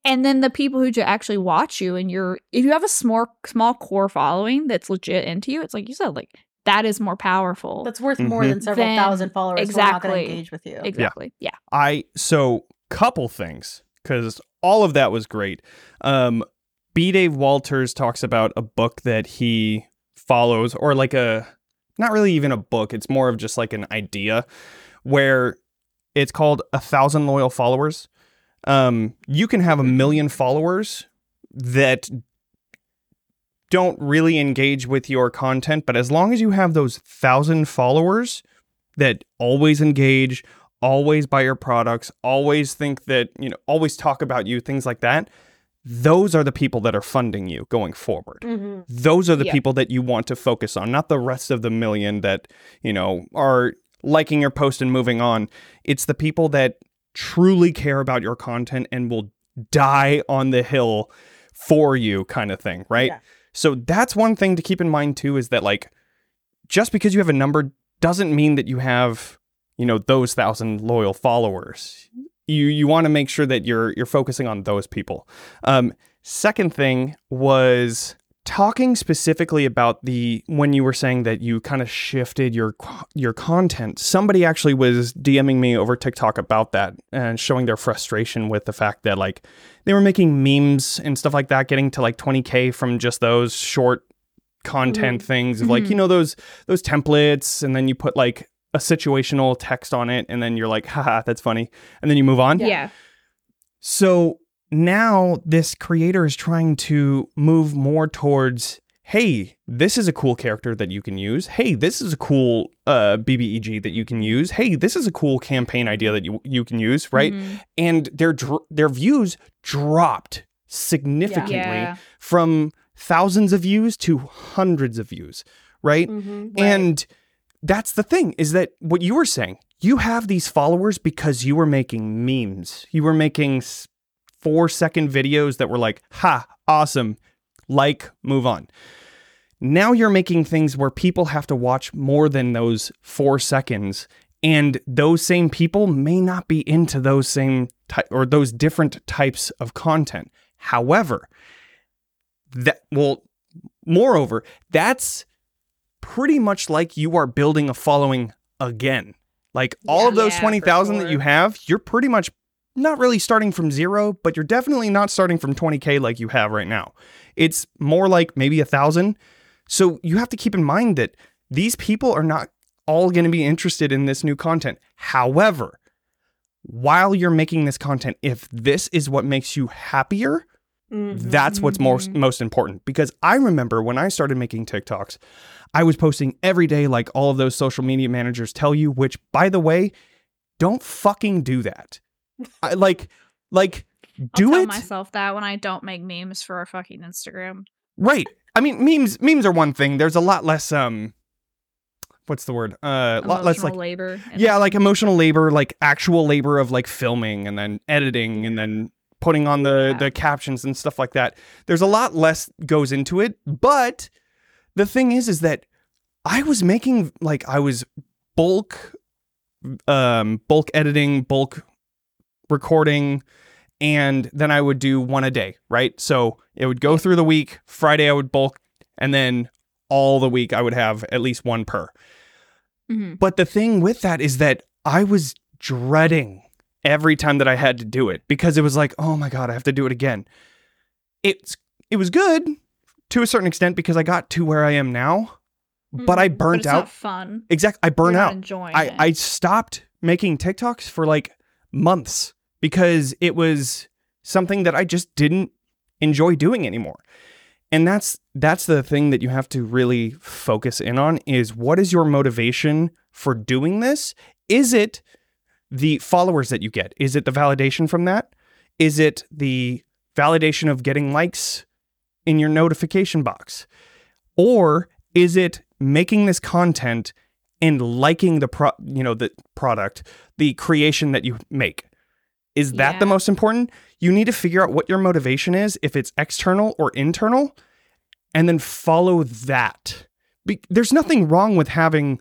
And then the people who ju- actually watch you and you're if you have a small small core following that's legit into you, it's like you said, like that is more powerful. that's worth more Mhm. than several Then- thousand followers who are not exactly. engage with you exactly. Yeah. I so couple things because all of that was great. Um, B. Dave Walters talks about a book that he follows, or like a not really even a book. It's more of just like an idea where it's called a thousand loyal followers. Um, you can have a million followers that don't really engage with your content, but as long as you have those thousand followers that always engage, always buy your products, always think that, you know, always talk about you, things like that, those are the people that are funding you going forward. Mhm. Those are the Yeah. people that you want to focus on, not the rest of the million that, you know, are liking your post and moving on. It's the people that truly care about your content and will die on the hill for you kind of thing, right? Yeah. So that's one thing to keep in mind too is that like just because you have a number doesn't mean that you have, you know, those thousand loyal followers. You you want to make sure that you're you're focusing on those people. Um, second thing was talking specifically about the when you were saying that you kind of shifted your your content. Somebody actually was DMing me over TikTok about that and showing their frustration with the fact that like they were making memes and stuff like that, getting to like 20k from just those short content things of like Mhm. you know those those templates, and then you put like a situational text on it, and then you're like, haha, that's funny, and then you move on. Yeah. yeah. So now this creator is trying to move more towards hey, this is a cool character that you can use. Hey, this is a cool uh, BBEG that you can use. Hey, this is a cool campaign idea that you you can use, right? Mhm. And their dr- their views dropped significantly Yeah. from thousands of views to hundreds of views, right? Mhm. And that's the thing is that what you were saying, you have these followers because you were making memes. You were making four second videos that were like, ha, awesome, like, move on. Now you're making things where people have to watch more than those four seconds. And those same people may not be into those same ty- or those different types of content. However, that well, moreover, that's pretty much like you are building a following again. Like all Yeah, of those yeah, for 20,000 that you have, you're pretty much not really starting from zero, but you're definitely not starting from 20K like you have right now. It's more like maybe a thousand. So you have to keep in mind that these people are not all going to be interested in this new content. However, while you're making this content, if this is what makes you happier, Mhm. that's what's most Mhm. most important because I remember when I started making TikToks, I was posting every day like all of those social media managers tell you, which by the way, don't fucking do that. I like like do tell it. myself that when I don't make memes for our fucking Instagram. Right. I mean memes memes are one thing. There's a lot less um what's the word? Uh lot less Emotional like labor. yeah, like emotional labor, like actual labor of like filming and then editing and then putting on the Yeah. the captions and stuff like that. There's a lot less goes into it, but the thing is is that I was making like I was bulk um bulk editing, bulk recording and then I would do one a day, right? So it would go through the week, Friday I would bulk and then all the week I would have at least one per. Mhm. But the thing with that is that I was dreading every time that I had to do it because it was like, oh my god, I have to do it again. It's it was good to a certain extent because I got to where I am now, but I mm-hmm. burnt it's out. Not fun. Exactly, I burn You're out. Enjoying I it. I stopped making TikToks for like months because it was something that I just didn't enjoy doing anymore. And that's that's the thing that you have to really focus in on is what is your motivation for doing this? Is it the followers that you get? Is it the validation from that? Is it the validation of getting likes in your notification box? Or is it making this content and liking the pro you know the product, the creation that you make? Is that the most important? You need to figure out what your motivation is, if it's external or internal, and then follow that. Be- there's nothing wrong with having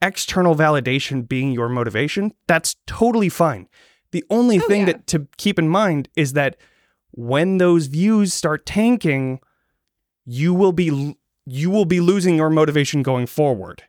external validation being your motivation. That's totally fine. The only Oh, thing yeah. that to keep in mind is that when those views start tanking, you will be you will be losing your motivation going forward.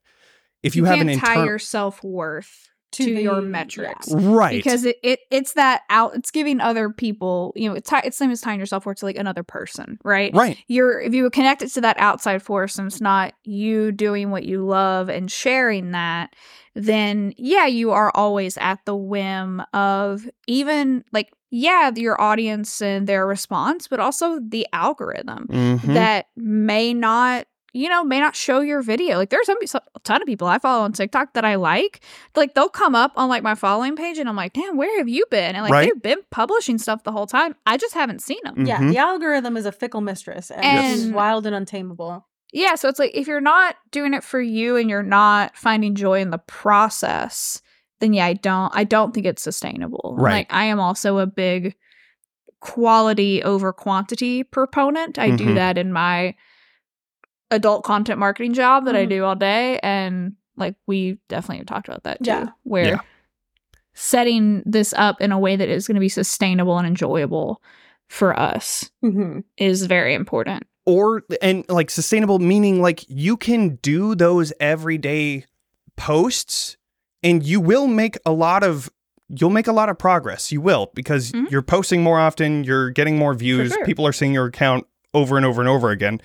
If you, have can't an tie internal your self worth to, the- your yeah. metrics. right Because it, it it's that out it's giving other people, you know, it's, tie, it's same as tying yourself worth to like another person, right? right You're if you connect it to that outside force and it's not you doing what you love and sharing that, then yeah, you are always at the whim of even like yeah, your audience and their response, but also the algorithm Mhm. that may not you know may not show your video like there's some, a ton of people i follow on tiktok that i like like they'll come up on like my following page and i'm like damn where have you been and like Right. they've been publishing stuff the whole time i just haven't seen them Yeah, Mhm. the algorithm is a fickle mistress and, And- she's wild and untamable. yeah so it's like if you're not doing it for you and you're not finding joy in the process then yeah i don't i don't think it's sustainable Right. like i am also a big quality over quantity proponent i do Mhm. that in my adult content marketing job that i Mhm. do all day and like we definitely have talked about that too Yeah. where Yeah. setting this up in a way that is going to be sustainable and enjoyable for us Mm-hmm. is very important or and like sustainable meaning like you can do those everyday posts and you will make a lot of you'll make a lot of progress you will because Mhm. you're posting more often you're getting more views sure. people are seeing your account over and over and over again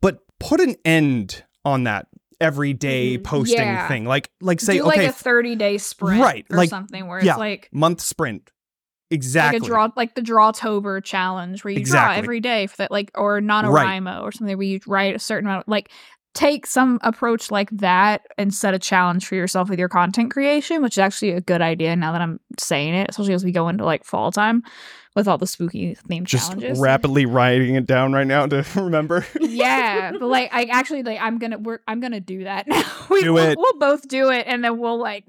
but put an end on that everyday Mhm. posting Yeah. thing like like say do okay like a 30 day sprint Right, or like- something where yeah, it's like month sprint exactly like a draw like the drawtober challenge where you Exactly. draw every day for that like or NaNoWriMo or something where you write a certain amount like take some approach like that and set a challenge for yourself with your content creation which is actually a good idea now that i'm saying it especially as we go into like fall time with all the spooky themed just challenges rapidly writing it down right now to remember yeah but like i actually like i'm gonna work i'm gonna do that now we, Do will it. we'll both do it and then we'll like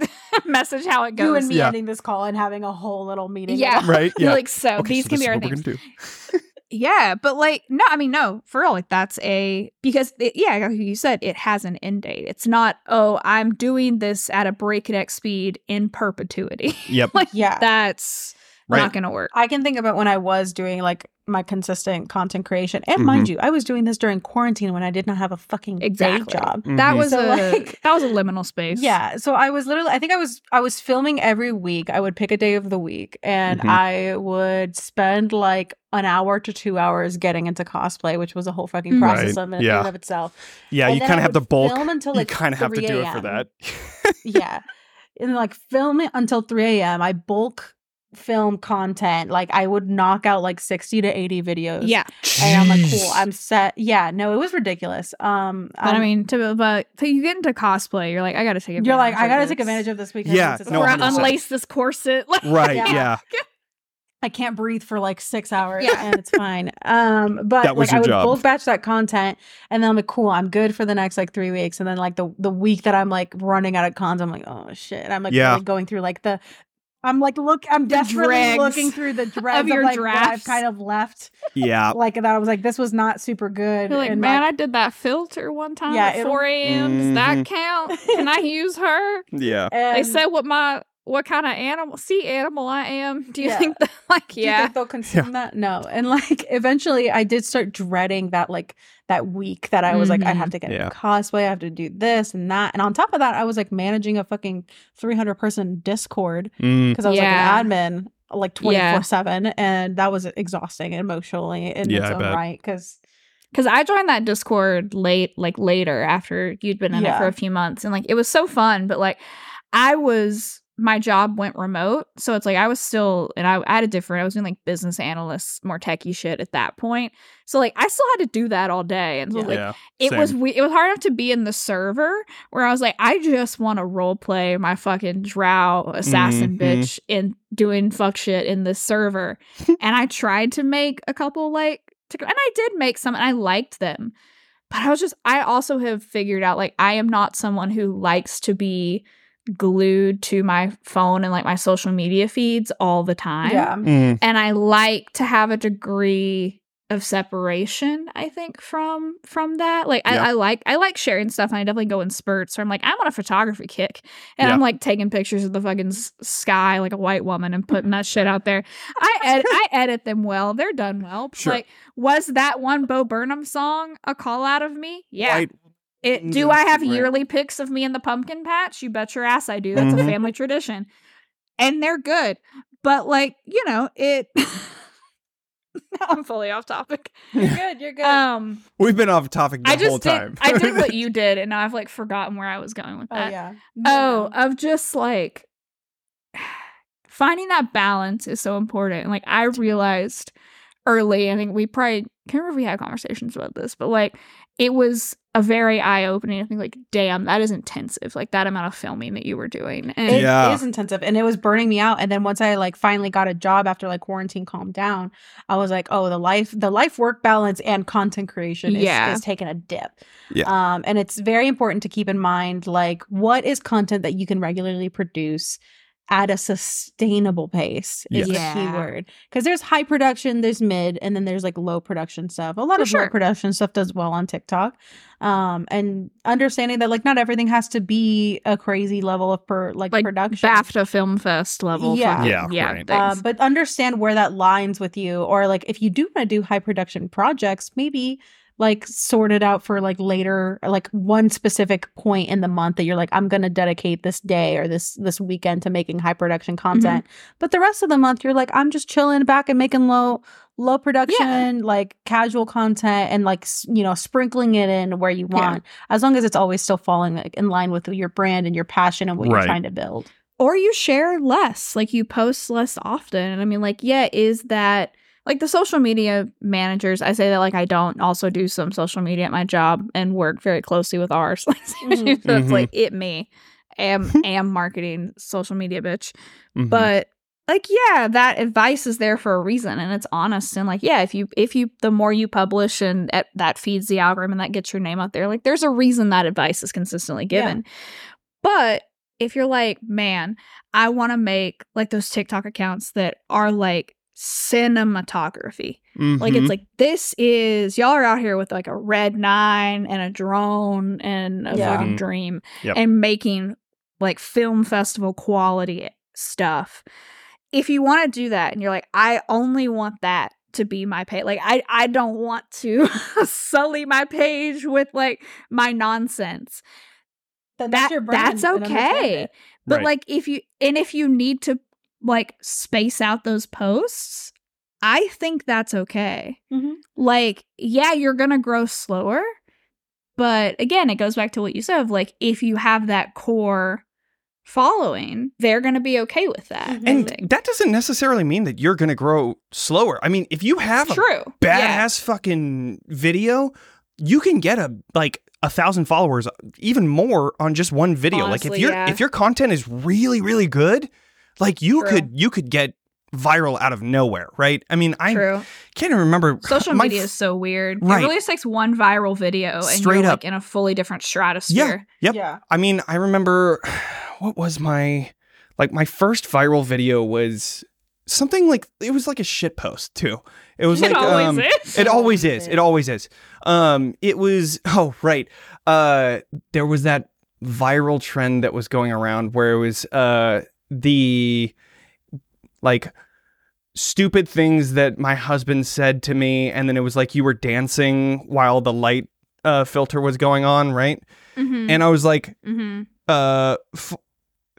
message how it goes You and me Yeah. ending this call and having a whole little meeting. Yeah. right You're yeah like so Okay, these so can this be our we're things gonna do. Yeah, but like no, I mean no, for real. Like that's a because it, yeah, like you said, it has an end date. It's not oh, I'm doing this at a breakneck speed in perpetuity. yep like Yeah. that's Right. not going to work. I can think about when I was doing like my consistent content creation. And mind you, I was doing this during quarantine when I did not have a fucking Exactly. day job. That Mhm. was So, a like- that was a liminal space. Yeah. So I was literally I think I was I was filming every week. I would pick a day of the week and Mhm. I would spend like an hour to two hours getting into cosplay, which was a whole fucking Mhm. process Right. of, in and Yeah. of itself. Yeah, And you kind of have the would bulk. Film until You like kind of have to do it for that. yeah. And like film it until 3 a.m. I bulk film content. Like I would knock out like 60 to 80 videos. yeah. And I'm like, cool, I'm set. Yeah, no, it was ridiculous. Um But I um, mean, to but so you get into cosplay, you're like, I got to take. you're like, advantage I gotta of take this. advantage of this weekend. Yeah, no, or 100%. unlace this corset. Like, right. Yeah. Yeah. I can't breathe for like six hours Yeah. and it's fine. Um, but That was like I would job. bulk batch that content and then I'm like, cool, I'm good for the next like three weeks. And then like the the week that I'm like running out of cons, I'm like, oh shit. I'm like Yeah. really going through like the I'm like look I'm desperately looking through the dregs of, your like what I've kind of left. Yeah. Like that I was like, this was not super good. You're like, and man, like, I did that filter one time Yeah, at it'll- 4 a.m. Does that Mhm. count? Can I use her? Yeah. They said what my what kind of animal sea animal I am? Do you Yeah. think that like Do you yeah. think they'll consume that? No. And like eventually I did start dreading that like that week that I was like, I have to get Yeah. cosplay, I have to do this and that. And on top of that, I was like managing a fucking 300 person Discord Mm, because I was Yeah. like an admin like 24 7. And that was exhausting emotionally in Yeah, its I own bet. right. Because Cause I joined that Discord late, like later after you'd been in it for a few months, and like it was so fun. But like, I was my job went remote, so it's like I was still, and I, I had a different. I was doing like business analysts, more techie shit at that point. So like, I still had to do that all day, and so Yeah. like yeah. it was we- it was hard enough to be in the server where I was like, I just want to role play my fucking drow assassin Mhm. bitch in doing fuck shit in this server. and I tried to make a couple like to, and I did make some and I liked them. But I was just I also have figured out like I am not someone who likes to be glued to my phone and like my social media feeds all the time yeah. Mm, and I like to have a degree of separation. I think from from that, like Yeah. I, I like I like sharing stuff, and I definitely go in spurts. Where I'm like I'm on a photography kick, and Yeah. I'm like taking pictures of the fucking sky like a white woman and putting that shit out there. I ed- I edit them well; they're done well. Sure. Like, was that one Bo Burnham song a call out of me? Yeah. White It, woman's do I have Instagram. yearly pics of me in the pumpkin patch? You bet your ass I do. That's a Mhm. family tradition. And they're good. But like, you know, it I'm fully off topic. You're good. You're good. Um We've been off topic the I whole just time. did I did what you did and now I've like forgotten where I was going with oh, that. yeah. Oh, of just like finding that balance is so important. And like I realized early, I think we probably can't remember if we had conversations about this, but like it was a very eye opening. I think like, damn, that is intensive. Like that amount of filming that you were doing. And It is Yeah. intensive and it was burning me out and then once i like finally got a job after like quarantine calmed down i was like oh the life the life work balance and content creation is, Yeah. is taking a dip Yeah. um and it's very important to keep in mind like what is content that you can regularly produce at a sustainable pace is the Yes. key word because there's high production there's mid and then there's like low production stuff a lot For of low production stuff does well on tiktok um and understanding that like not everything has to be a crazy level of per like, like production BAFTA Film Fest level. Yeah. fucking- Yeah, yeah. right. uh, but understand where that lines with you or like if you do want to do high production projects maybe like sort it out for like later like one specific point in the month that you're like i'm gonna dedicate this day or this this weekend to making high production mm-hmm. content but the rest of the month you're like i'm just chilling back and making low low production like casual content and like you know sprinkling it in where you Yeah. want as long as it's always still falling like, in line with your brand and your passion and what Right. you're trying to build or you share less like you post less often and i mean like yeah is that like the social media managers i say that like i don't also do some social media at my job and work very closely with ours. Like so it's like it me. Am am marketing social media bitch. Mhm. but like yeah that advice is there for a reason and it's honest and like yeah if you if you the more you publish and eh, that feeds the algorithm and that gets your name out there like there's a reason that advice is consistently Yeah. given. But if you're like man i want to make like those tiktok accounts that are like cinematography like Mhm. it's like this is y'all are out here with like a red nine and a drone and a Yeah. fucking Mhm. dream Yep. and making like film festival quality stuff. If you want to do that and you're like, I only want that to be my page. Like I I don't want to sully my page with like my nonsense. then That your brand that's okay. But Right. like if you and if you need to like space out those posts, I think that's okay. Mhm. Like, yeah, you're gonna grow slower. But again, it goes back to what you said of like if you have that core following, they're gonna be okay with that. And that doesn't necessarily mean that you're going to grow slower. I mean, if you have a True. Yeah. badass fucking video, you can get a like a thousand followers, even more on just one video. like if Honestly, your yeah. if your content is really really good, like you True. could you could get viral out of nowhere, right? I mean, I True. can't even remember Social my media f- is so weird. Right. It really just takes one viral video and Straight you're up. like in a fully different stratosphere. Yep. Yeah. I mean, I remember what was my like my first viral video was something like it was like a shit post too. It was It like always um, is. It always is. It always is. Um, it was. Oh, right. Uh, there was that viral trend that was going around where it was. Uh, the like stupid things that my husband said to me and then it was like you were dancing while the light uh, filter was going on, right? Mm-hmm. And I was like mm-hmm. uh f-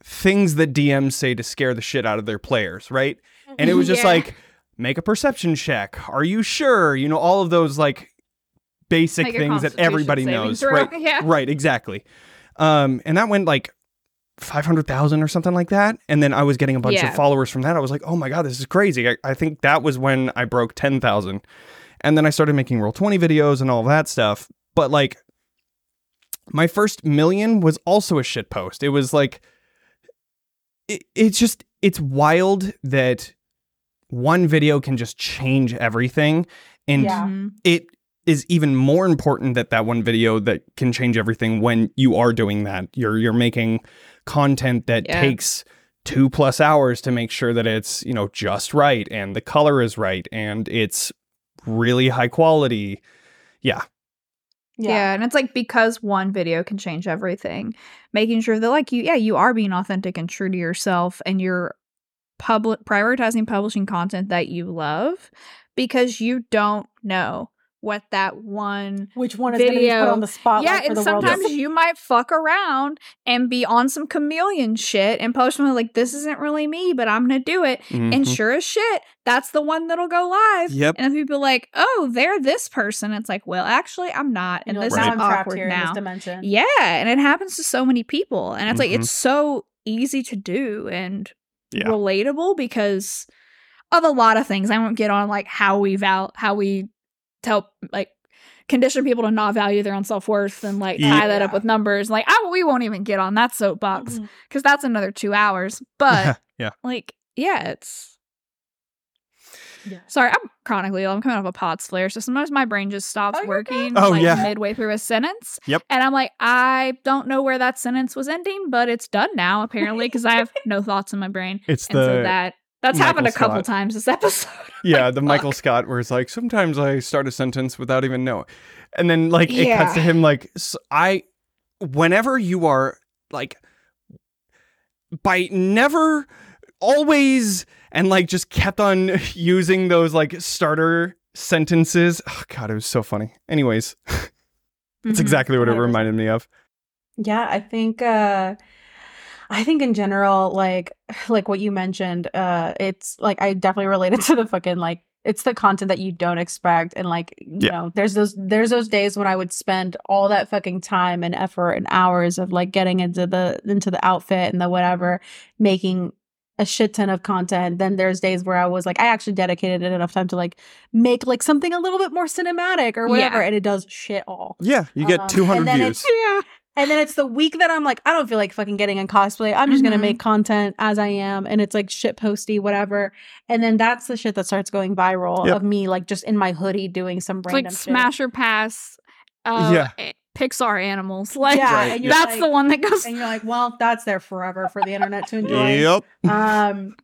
things that DMs say to scare the shit out of their players, right? And it was just Yeah. like make a perception check. Are you sure? You know all of those like basic things that everybody knows, throw. right? Yeah. Right, exactly. Um, and that went like 500,000 or something like that. And then I was getting a bunch Yeah. of followers from that. I was like, oh my God, this is crazy. I, I think that was when I broke 10,000. And then I started making Roll 20 videos and all that stuff. But like, my first million was also a shit post. It was like, it, it's just, it's wild that one video can just change everything. And Yeah. Mhm. it is even more important that that one video that can change everything when you are doing that you're you're making content that Yeah. takes 2 plus hours to make sure that it's you know just right and the color is right and it's really high quality yeah Yeah. and it's like because one video can change everything, making sure that like you, yeah, you are being authentic and true to yourself, and you're public prioritizing publishing content that you love, because you don't know what that one. Which one is going to be put on the spotlight yeah, for and the sometimes see? you might fuck around and be on some chameleon shit and post something like, "This isn't really me, but I'm gonna do it." And Mhm. sure as shit, that's the one that'll go live. Yep. And then people are like, "Oh, they're this person." It's like, well, actually, I'm not, and, And you're this like, is now awkward here in now. this dimension. Yeah, and it happens to so many people. And it's like Mhm. it's so easy to do and Yeah. relatable because of a lot of things. I won't get on like how we val how we tell like condition people to not value their own self-worth and like Yeah. tie that up with numbers. Like I we won't even get on that soapbox mm-hmm. because that's another two hours. But yeah like, yeah, it's Yeah. Sorry, I'm chronically ill. I'm coming off a POTS flare, so sometimes my brain just stops Oh, working. Oh, like yeah. midway through a sentence. Yep. And I'm like, I don't know where that sentence was ending, but it's done now, apparently, because I have no thoughts in my brain. it's And so the that that's Michael happened a couple Scott. times this episode. yeah like, the michael scott where it's like sometimes i start a sentence without even knowing and then like it Yeah. cuts to him like I, whenever you are like by never always and like just kept on using those like starter sentences oh god it was so funny anyways that's Mhm. exactly what it reminded me of Yeah, I think uh I think in general, like like what you mentioned, uh it's like I definitely related to the fucking like it's the content that you don't expect and like you Yeah. know there's those there's those days when i would spend all that fucking time and effort and hours of like getting into the into the outfit and the whatever making a shit ton of content then there's days where i was like i actually dedicated it enough time to like make like something a little bit more cinematic or whatever Yeah. and it does shit all yeah you get Um, 200 and then views Yeah. And then it's the week that I'm like, I don't feel like fucking getting in cosplay. I'm just gonna Mhm. make content as I am, and it's like shit posty, whatever. And then that's the shit that starts going viral Yep. of me like just in my hoodie doing some It's random like shit. Smasher Pass uh Yeah. Pixar animals. Like Yeah, Right. and that's like- the one that goes and you're like, well, that's there forever for the internet to enjoy. yep um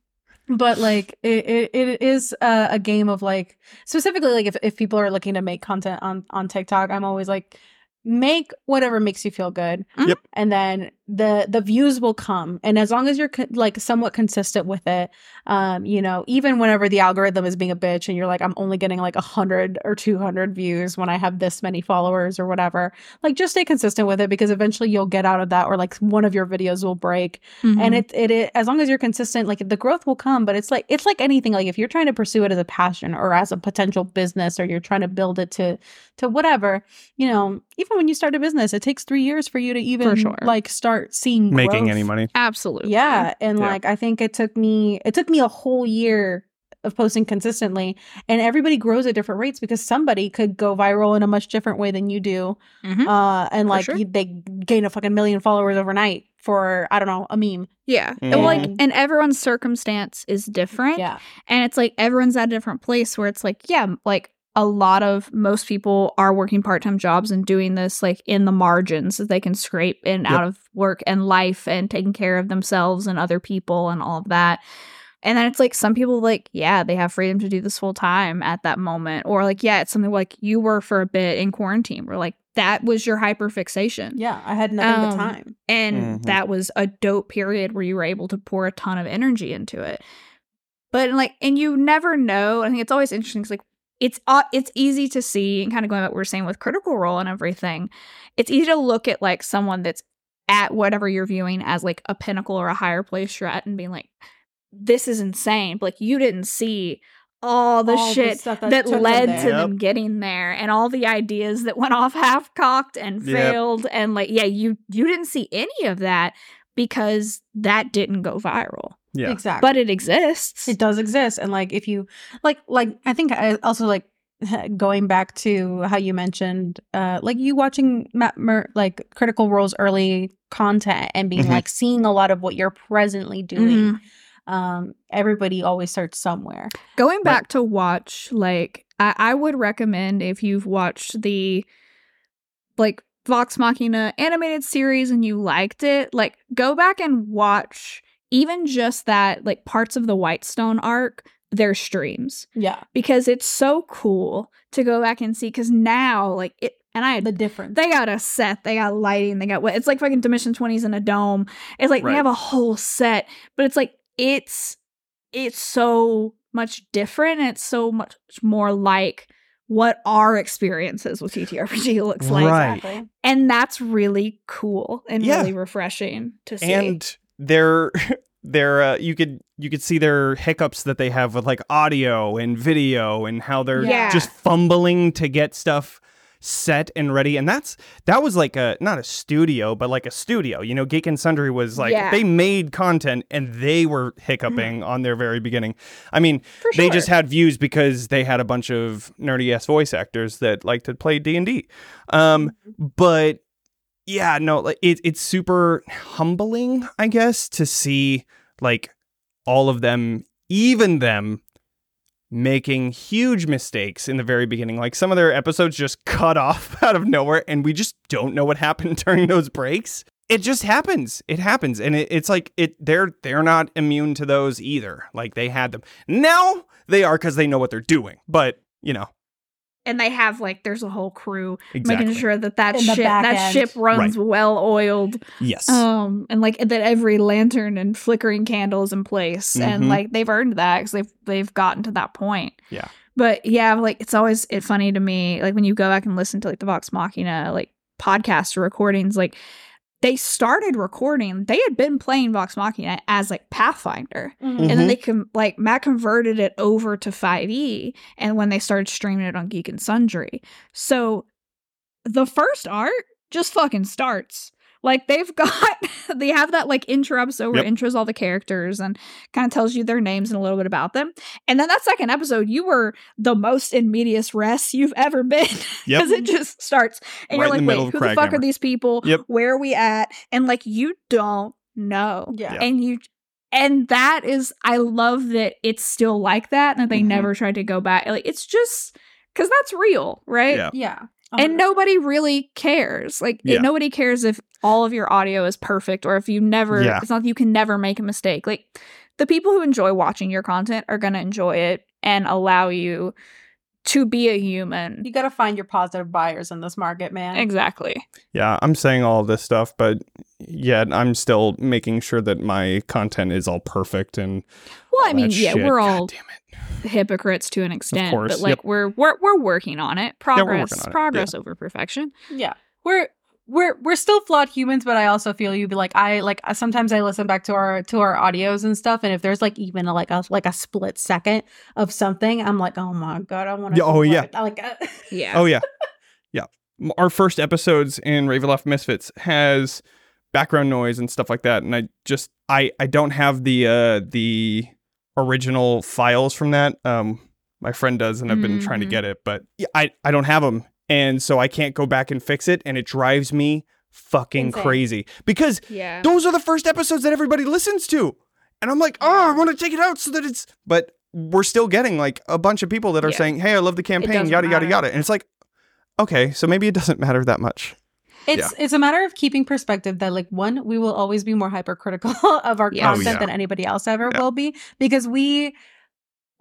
but like it, it, it is a, a game of like specifically like if, if people are looking to make content on on tiktok i'm always like make whatever makes you feel good mm-hmm. Yep. and then the the views will come and as long as you're co- like somewhat consistent with it um you know even whenever the algorithm is being a bitch and you're like i'm only getting like 100 or 200 views when i have this many followers or whatever like just stay consistent with it because eventually you'll get out of that or like one of your videos will break Mm-hmm. and it, it it as long as you're consistent like the growth will come but it's like it's like anything like if you're trying to pursue it as a passion or as a potential business or you're trying to build it to to whatever you know even when you start a business it takes three years for you to even sure. like start seeing making growth. any money absolutely. yeah and Yeah. like i think it took me it took me a whole year of posting consistently and everybody grows at different rates because somebody could go viral in a much different way than you do Mhm. uh and For like sure. you, they gain a fucking million followers overnight for i don't know a meme Yeah. Mhm. And like Mhm. and everyone's circumstance is different. yeah And it's like everyone's at a different place where it's like, yeah, like a lot of most people are working part-time jobs and doing this like in the margins that they can scrape in Yep. out of work and life and taking care of themselves and other people and all of that. And then it's like some people like, yeah, they have freedom to do this full time at that moment. Or like, yeah, it's something like you were for a bit in quarantine where like that was your hyperfixation. Yeah, I had nothing Um, but time. And Mhm. that was a dope period where you were able to pour a ton of energy into it. But like, and you never know. I think it's always interesting 'cause, like it's uh, it's easy to see and kind of going back what we're saying with critical role and everything. It's easy to look at like someone that's at whatever you're viewing as like a pinnacle or a higher place you're at and being like, this is insane. But like you didn't see all the All shit stuff that, that took them led there. to them getting there and all the ideas that went off half cocked and Yep. failed and like yeah you you didn't see any of that because that didn't go viral Yeah. Exactly. but it exists It does exist, and like if you like, like I think I also like going back to how you mentioned, uh, like you watching Matt Mer- like Critical Role's early content and being Mhm. like seeing a lot of what you're presently doing. Mhm. Um, everybody always starts somewhere. going back to watch like I, I would recommend if you've watched the like vox machina animated series and you liked it like go back and watch even just that like parts of the whitestone arc their streams Yeah, because it's so cool to go back and see because now like it and i had the difference. they got a set they got lighting they got what it's like fucking dimension 20s in a dome it's like Right. they have a whole set but it's like it's it's so much different it's so much more like what our experiences with TTRPG looks like Right. Exactly. and that's really cool and Yeah. really refreshing to see and they're they're uh, you could you could see their hiccups that they have with like audio and video and how they're Yeah. just fumbling to get stuff set and ready. And that's that was like a not a studio but like a studio. You know geek and sundry was like Yeah. they made content and they were hiccuping on their very beginning. I mean for they just had views because they had a bunch of nerdy ass voice actors that like to play d&d um but yeah no like it, it's super humbling i guess to see like all of them even them making huge mistakes in the very beginning. Like some of their episodes just cut off out of nowhere and we just don't know what happened during those breaks. It just happens. It happens. And it, it's like it they're they're not immune to those either. Like they had them. Now they are because they know what they're doing. But you know and they have like there's a whole crew exactly making sure that that In ship that end. ship runs well oiled yes um and like that every lantern and flickering candle is in place and Mhm. like they've earned that because they've they've gotten to that point Yeah. but yeah like it's always it funny to me like when you go back and listen to like the vox machina like podcast or recordings like they started recording they had been playing vox machina as like pathfinder Mhm. and then they com- like Matt converted it over to 5e and when they started streaming it on Geek and Sundry. So the first art just fucking starts. Like they've got they have that like intro episode where Yep. intros all the characters and kind of tells you their names and a little bit about them. And then that second episode, you were the most in medias res you've ever been. Yep. Because it just starts and Right you're like, the wait, of who the fuck are these people? Yep. Where are we at? And like you don't know Yeah. Yeah. and you and that is i love that it's still like that and that they Mhm. never tried to go back like it's just because that's real right Yeah. Yeah. And um, nobody really cares like it- nobody cares if all of your audio is perfect or if you never Yeah. it's not that you can never make a mistake like the people who enjoy watching your content are going to enjoy it and allow you to be a human you got to find your positive buyers in this market, man. exactly Yeah, I'm saying all this stuff, but yet I'm still making sure that my content is all perfect and well i mean yeah shit. we're God all damn it. Hypocrites to an extent course, but like yep. we're we're we're working on it we're working progress it, progress over perfection Yeah. We're we're we're still flawed humans, but I also feel you be like I like uh, sometimes I listen back to our to our audios and stuff, and if there's like even a, like a like a split second of something, I'm like, oh my god, I want to. Oh, yeah. like uh, yeah Oh yeah, yeah. Our first episodes in Ravenloft Misfits has background noise and stuff like that, and I just I I don't have the uh the original files from that. Um, my friend does, and I've been trying to Mhm. get it, but I I don't have them, and so I can't go back and fix it, and it drives me fucking Insane. crazy because yeah those are the first episodes that everybody listens to. And I'm like, oh, I want to take it out so that it's. But we're still getting like a bunch of people that are Yeah. saying, hey, I love the campaign, yada, yada, yada. And it's like, okay, so maybe it doesn't matter that much. It's it's a matter of keeping perspective that like one, we will always be more hypercritical of our Yes. Oh, content yeah. than anybody else ever Yeah. will be because we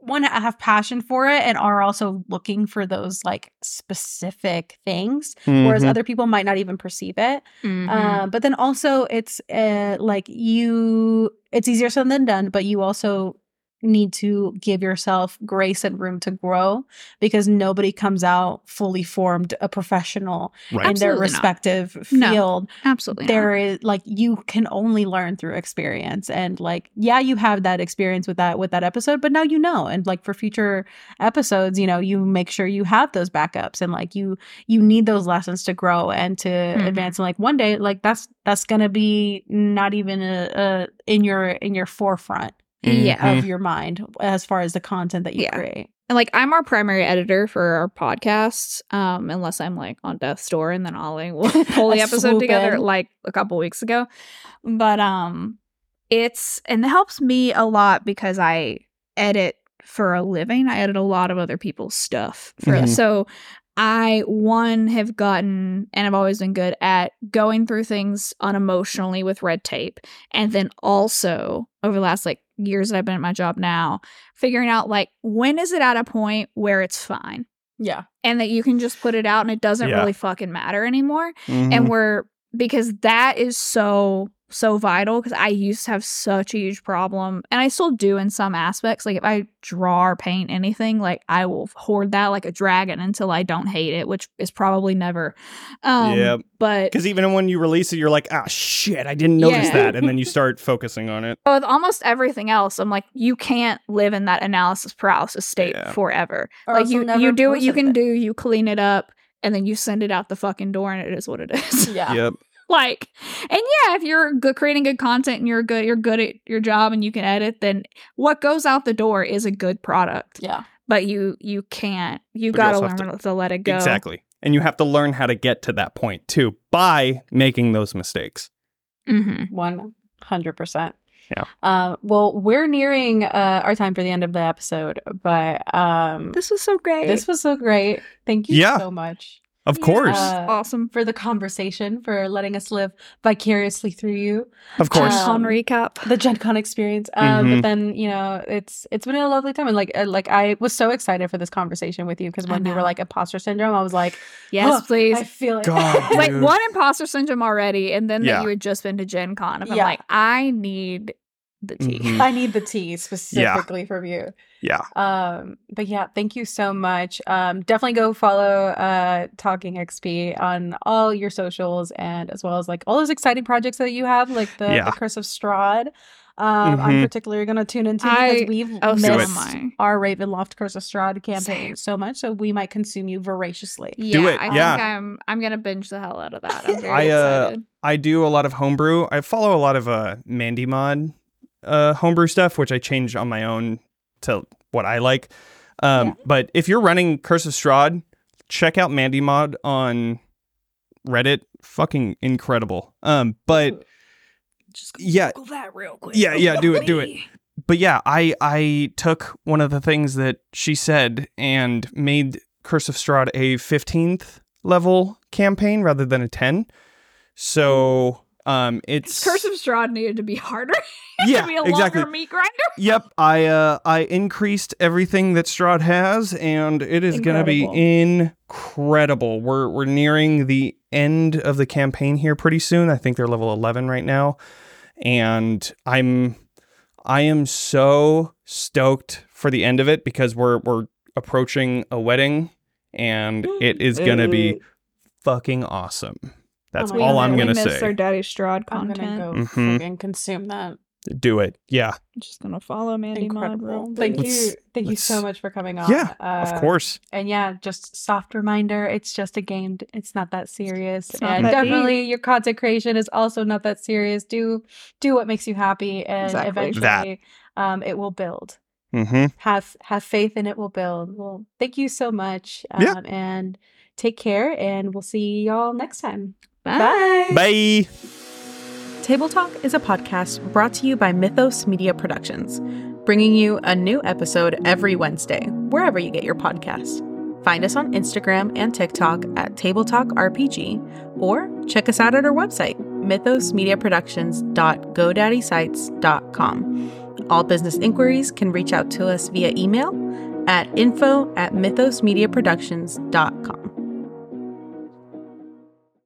one have passion for it and are also looking for those like specific things whereas Mhm. other people might not even perceive it Mhm. uh, but then also it's uh, like you it's easier said than done but you also need to give yourself grace and room to grow because nobody comes out fully formed a professional right. in their Absolutely not. respective No. field Absolutely. not. there is like you can only learn through experience and like yeah you have that experience with that with that episode but now you know and like for future episodes you know you make sure you have those backups and like you you need those lessons to grow and to Mhm. advance and like one day like that's that's gonna be not even a, a in your in your forefront Yeah. of your mind as far as the content that you Yeah. create And like I'm our primary editor for our podcasts, um, unless I'm like on death's door and then I'll like we'll pull the episode together in. like a couple weeks ago. But um it's and it helps me a lot because I edit for a living. I edit a lot of other people's stuff. For Mhm. so I one have gotten and I've always been good at going through things unemotionally with red tape. And then also over the last like years that I've been at my job now, figuring out like when is it at a point where it's fine yeah and that you can just put it out and it doesn't Yeah. really fucking matter anymore. Mhm. And we're because that is so so vital because I used to have such a huge problem and I still do in some aspects. Like if I draw or paint anything, like I will hoard that like a dragon until I don't hate it, which is probably never. Um Yep. but Because even when you release it, you're like, ah, shit, I didn't notice Yeah. that. And then you start focusing on it. with almost everything else, I'm like, you can't live in that analysis paralysis state Yeah. forever. Or like you, you'll never you do what you can anything. do, you clean it up, and then you send it out the fucking door, and it is what it is. yeah Yep. Like, and yeah, if you're good creating good content and you're good, you're good at your job and you can edit, then what goes out the door is a good product. yeah But you you can't. You But gotta also learn have to, let it go. Exactly. And you have to learn how to get to that point too by making those mistakes. hmm One hundred percent. Yeah. Uh, well, we're nearing uh, our time for the end of the episode, but um, This was so great. this was so great. Thank you Yeah. so much Of course. Uh, awesome. for the conversation, for letting us live vicariously through you, of course. on recap. the Gen Con experience. Um, Mhm. But then you know, it's it's been a lovely time, and like uh, like I was so excited for this conversation with you because when you were like imposter syndrome, I was like, Yes, "Oh, please. I feel it. God, like one imposter syndrome already, and then Yeah. that you had just been to Gen Con. And I'm like, I need the tea. Mhm. I need the tea specifically from you. Yeah. Um, but yeah, thank you so much. Um, definitely go follow uh Talking XP on all your socials and as well as like all those exciting projects that you have, like the, Yeah. the Curse of Strahd. Um, I'm Mhm. particularly gonna tune into I- because we've Oh, so Do am missed I. our Ravenloft Curse of Strahd campaign Same. so much, so we might consume you voraciously. Yeah, it, I yeah. think I'm I'm gonna binge the hell out of that. I'm very I, uh. I do a lot of homebrew. I follow a lot of uh Mandy Mod uh homebrew stuff, which I change on my own to what I like. Um Yeah. but if you're running Curse of Strahd, check out Mandy Mod on Reddit. Fucking incredible. Um but Just yeah. That real quick. Yeah, yeah, do it, do it. But yeah, I I took one of the things that she said and made Curse of Strahd a 15th level campaign rather than a 10. So um it's Curse of Strahd needed to be harder. yeah to be a exactly. longer meat grinder. yep I uh I increased everything that Strahd has and it is gonna be incredible. we're we're nearing the end of the campaign here pretty soon. I think they're level 11 right now. And I'm I am so stoked for the end of it because we're we're approaching a wedding and it is gonna be fucking awesome that's Oh all God, I'm gonna miss say Our Daddy Strahd I'm gonna content. go Mhm. friggin' consume that. do it yeah just gonna follow Mandy Mod Incredible. quick. Thank Let's- you. Thank you so much for coming on. yeah Uh, of course And yeah, just soft reminder, it's just a game. It's not that serious. It's not and that definitely your content creation is also not that serious. Do do what makes you happy and Exactly. eventually That. um it will build. mm-hmm. Have have faith and it will build. Well, thank you so much. Um Yeah. and take care and we'll see y'all next time. Bye. bye Table Talk is a podcast brought to you by Mythos Media Productions, bringing you a new episode every Wednesday, wherever you get your podcasts. Find us on Instagram and TikTok at Table Talk RPG, or check us out at our website, mythosmediaproductions.godaddysites.com. All business inquiries can reach out to us via email at info at mythosmediaproductions.com.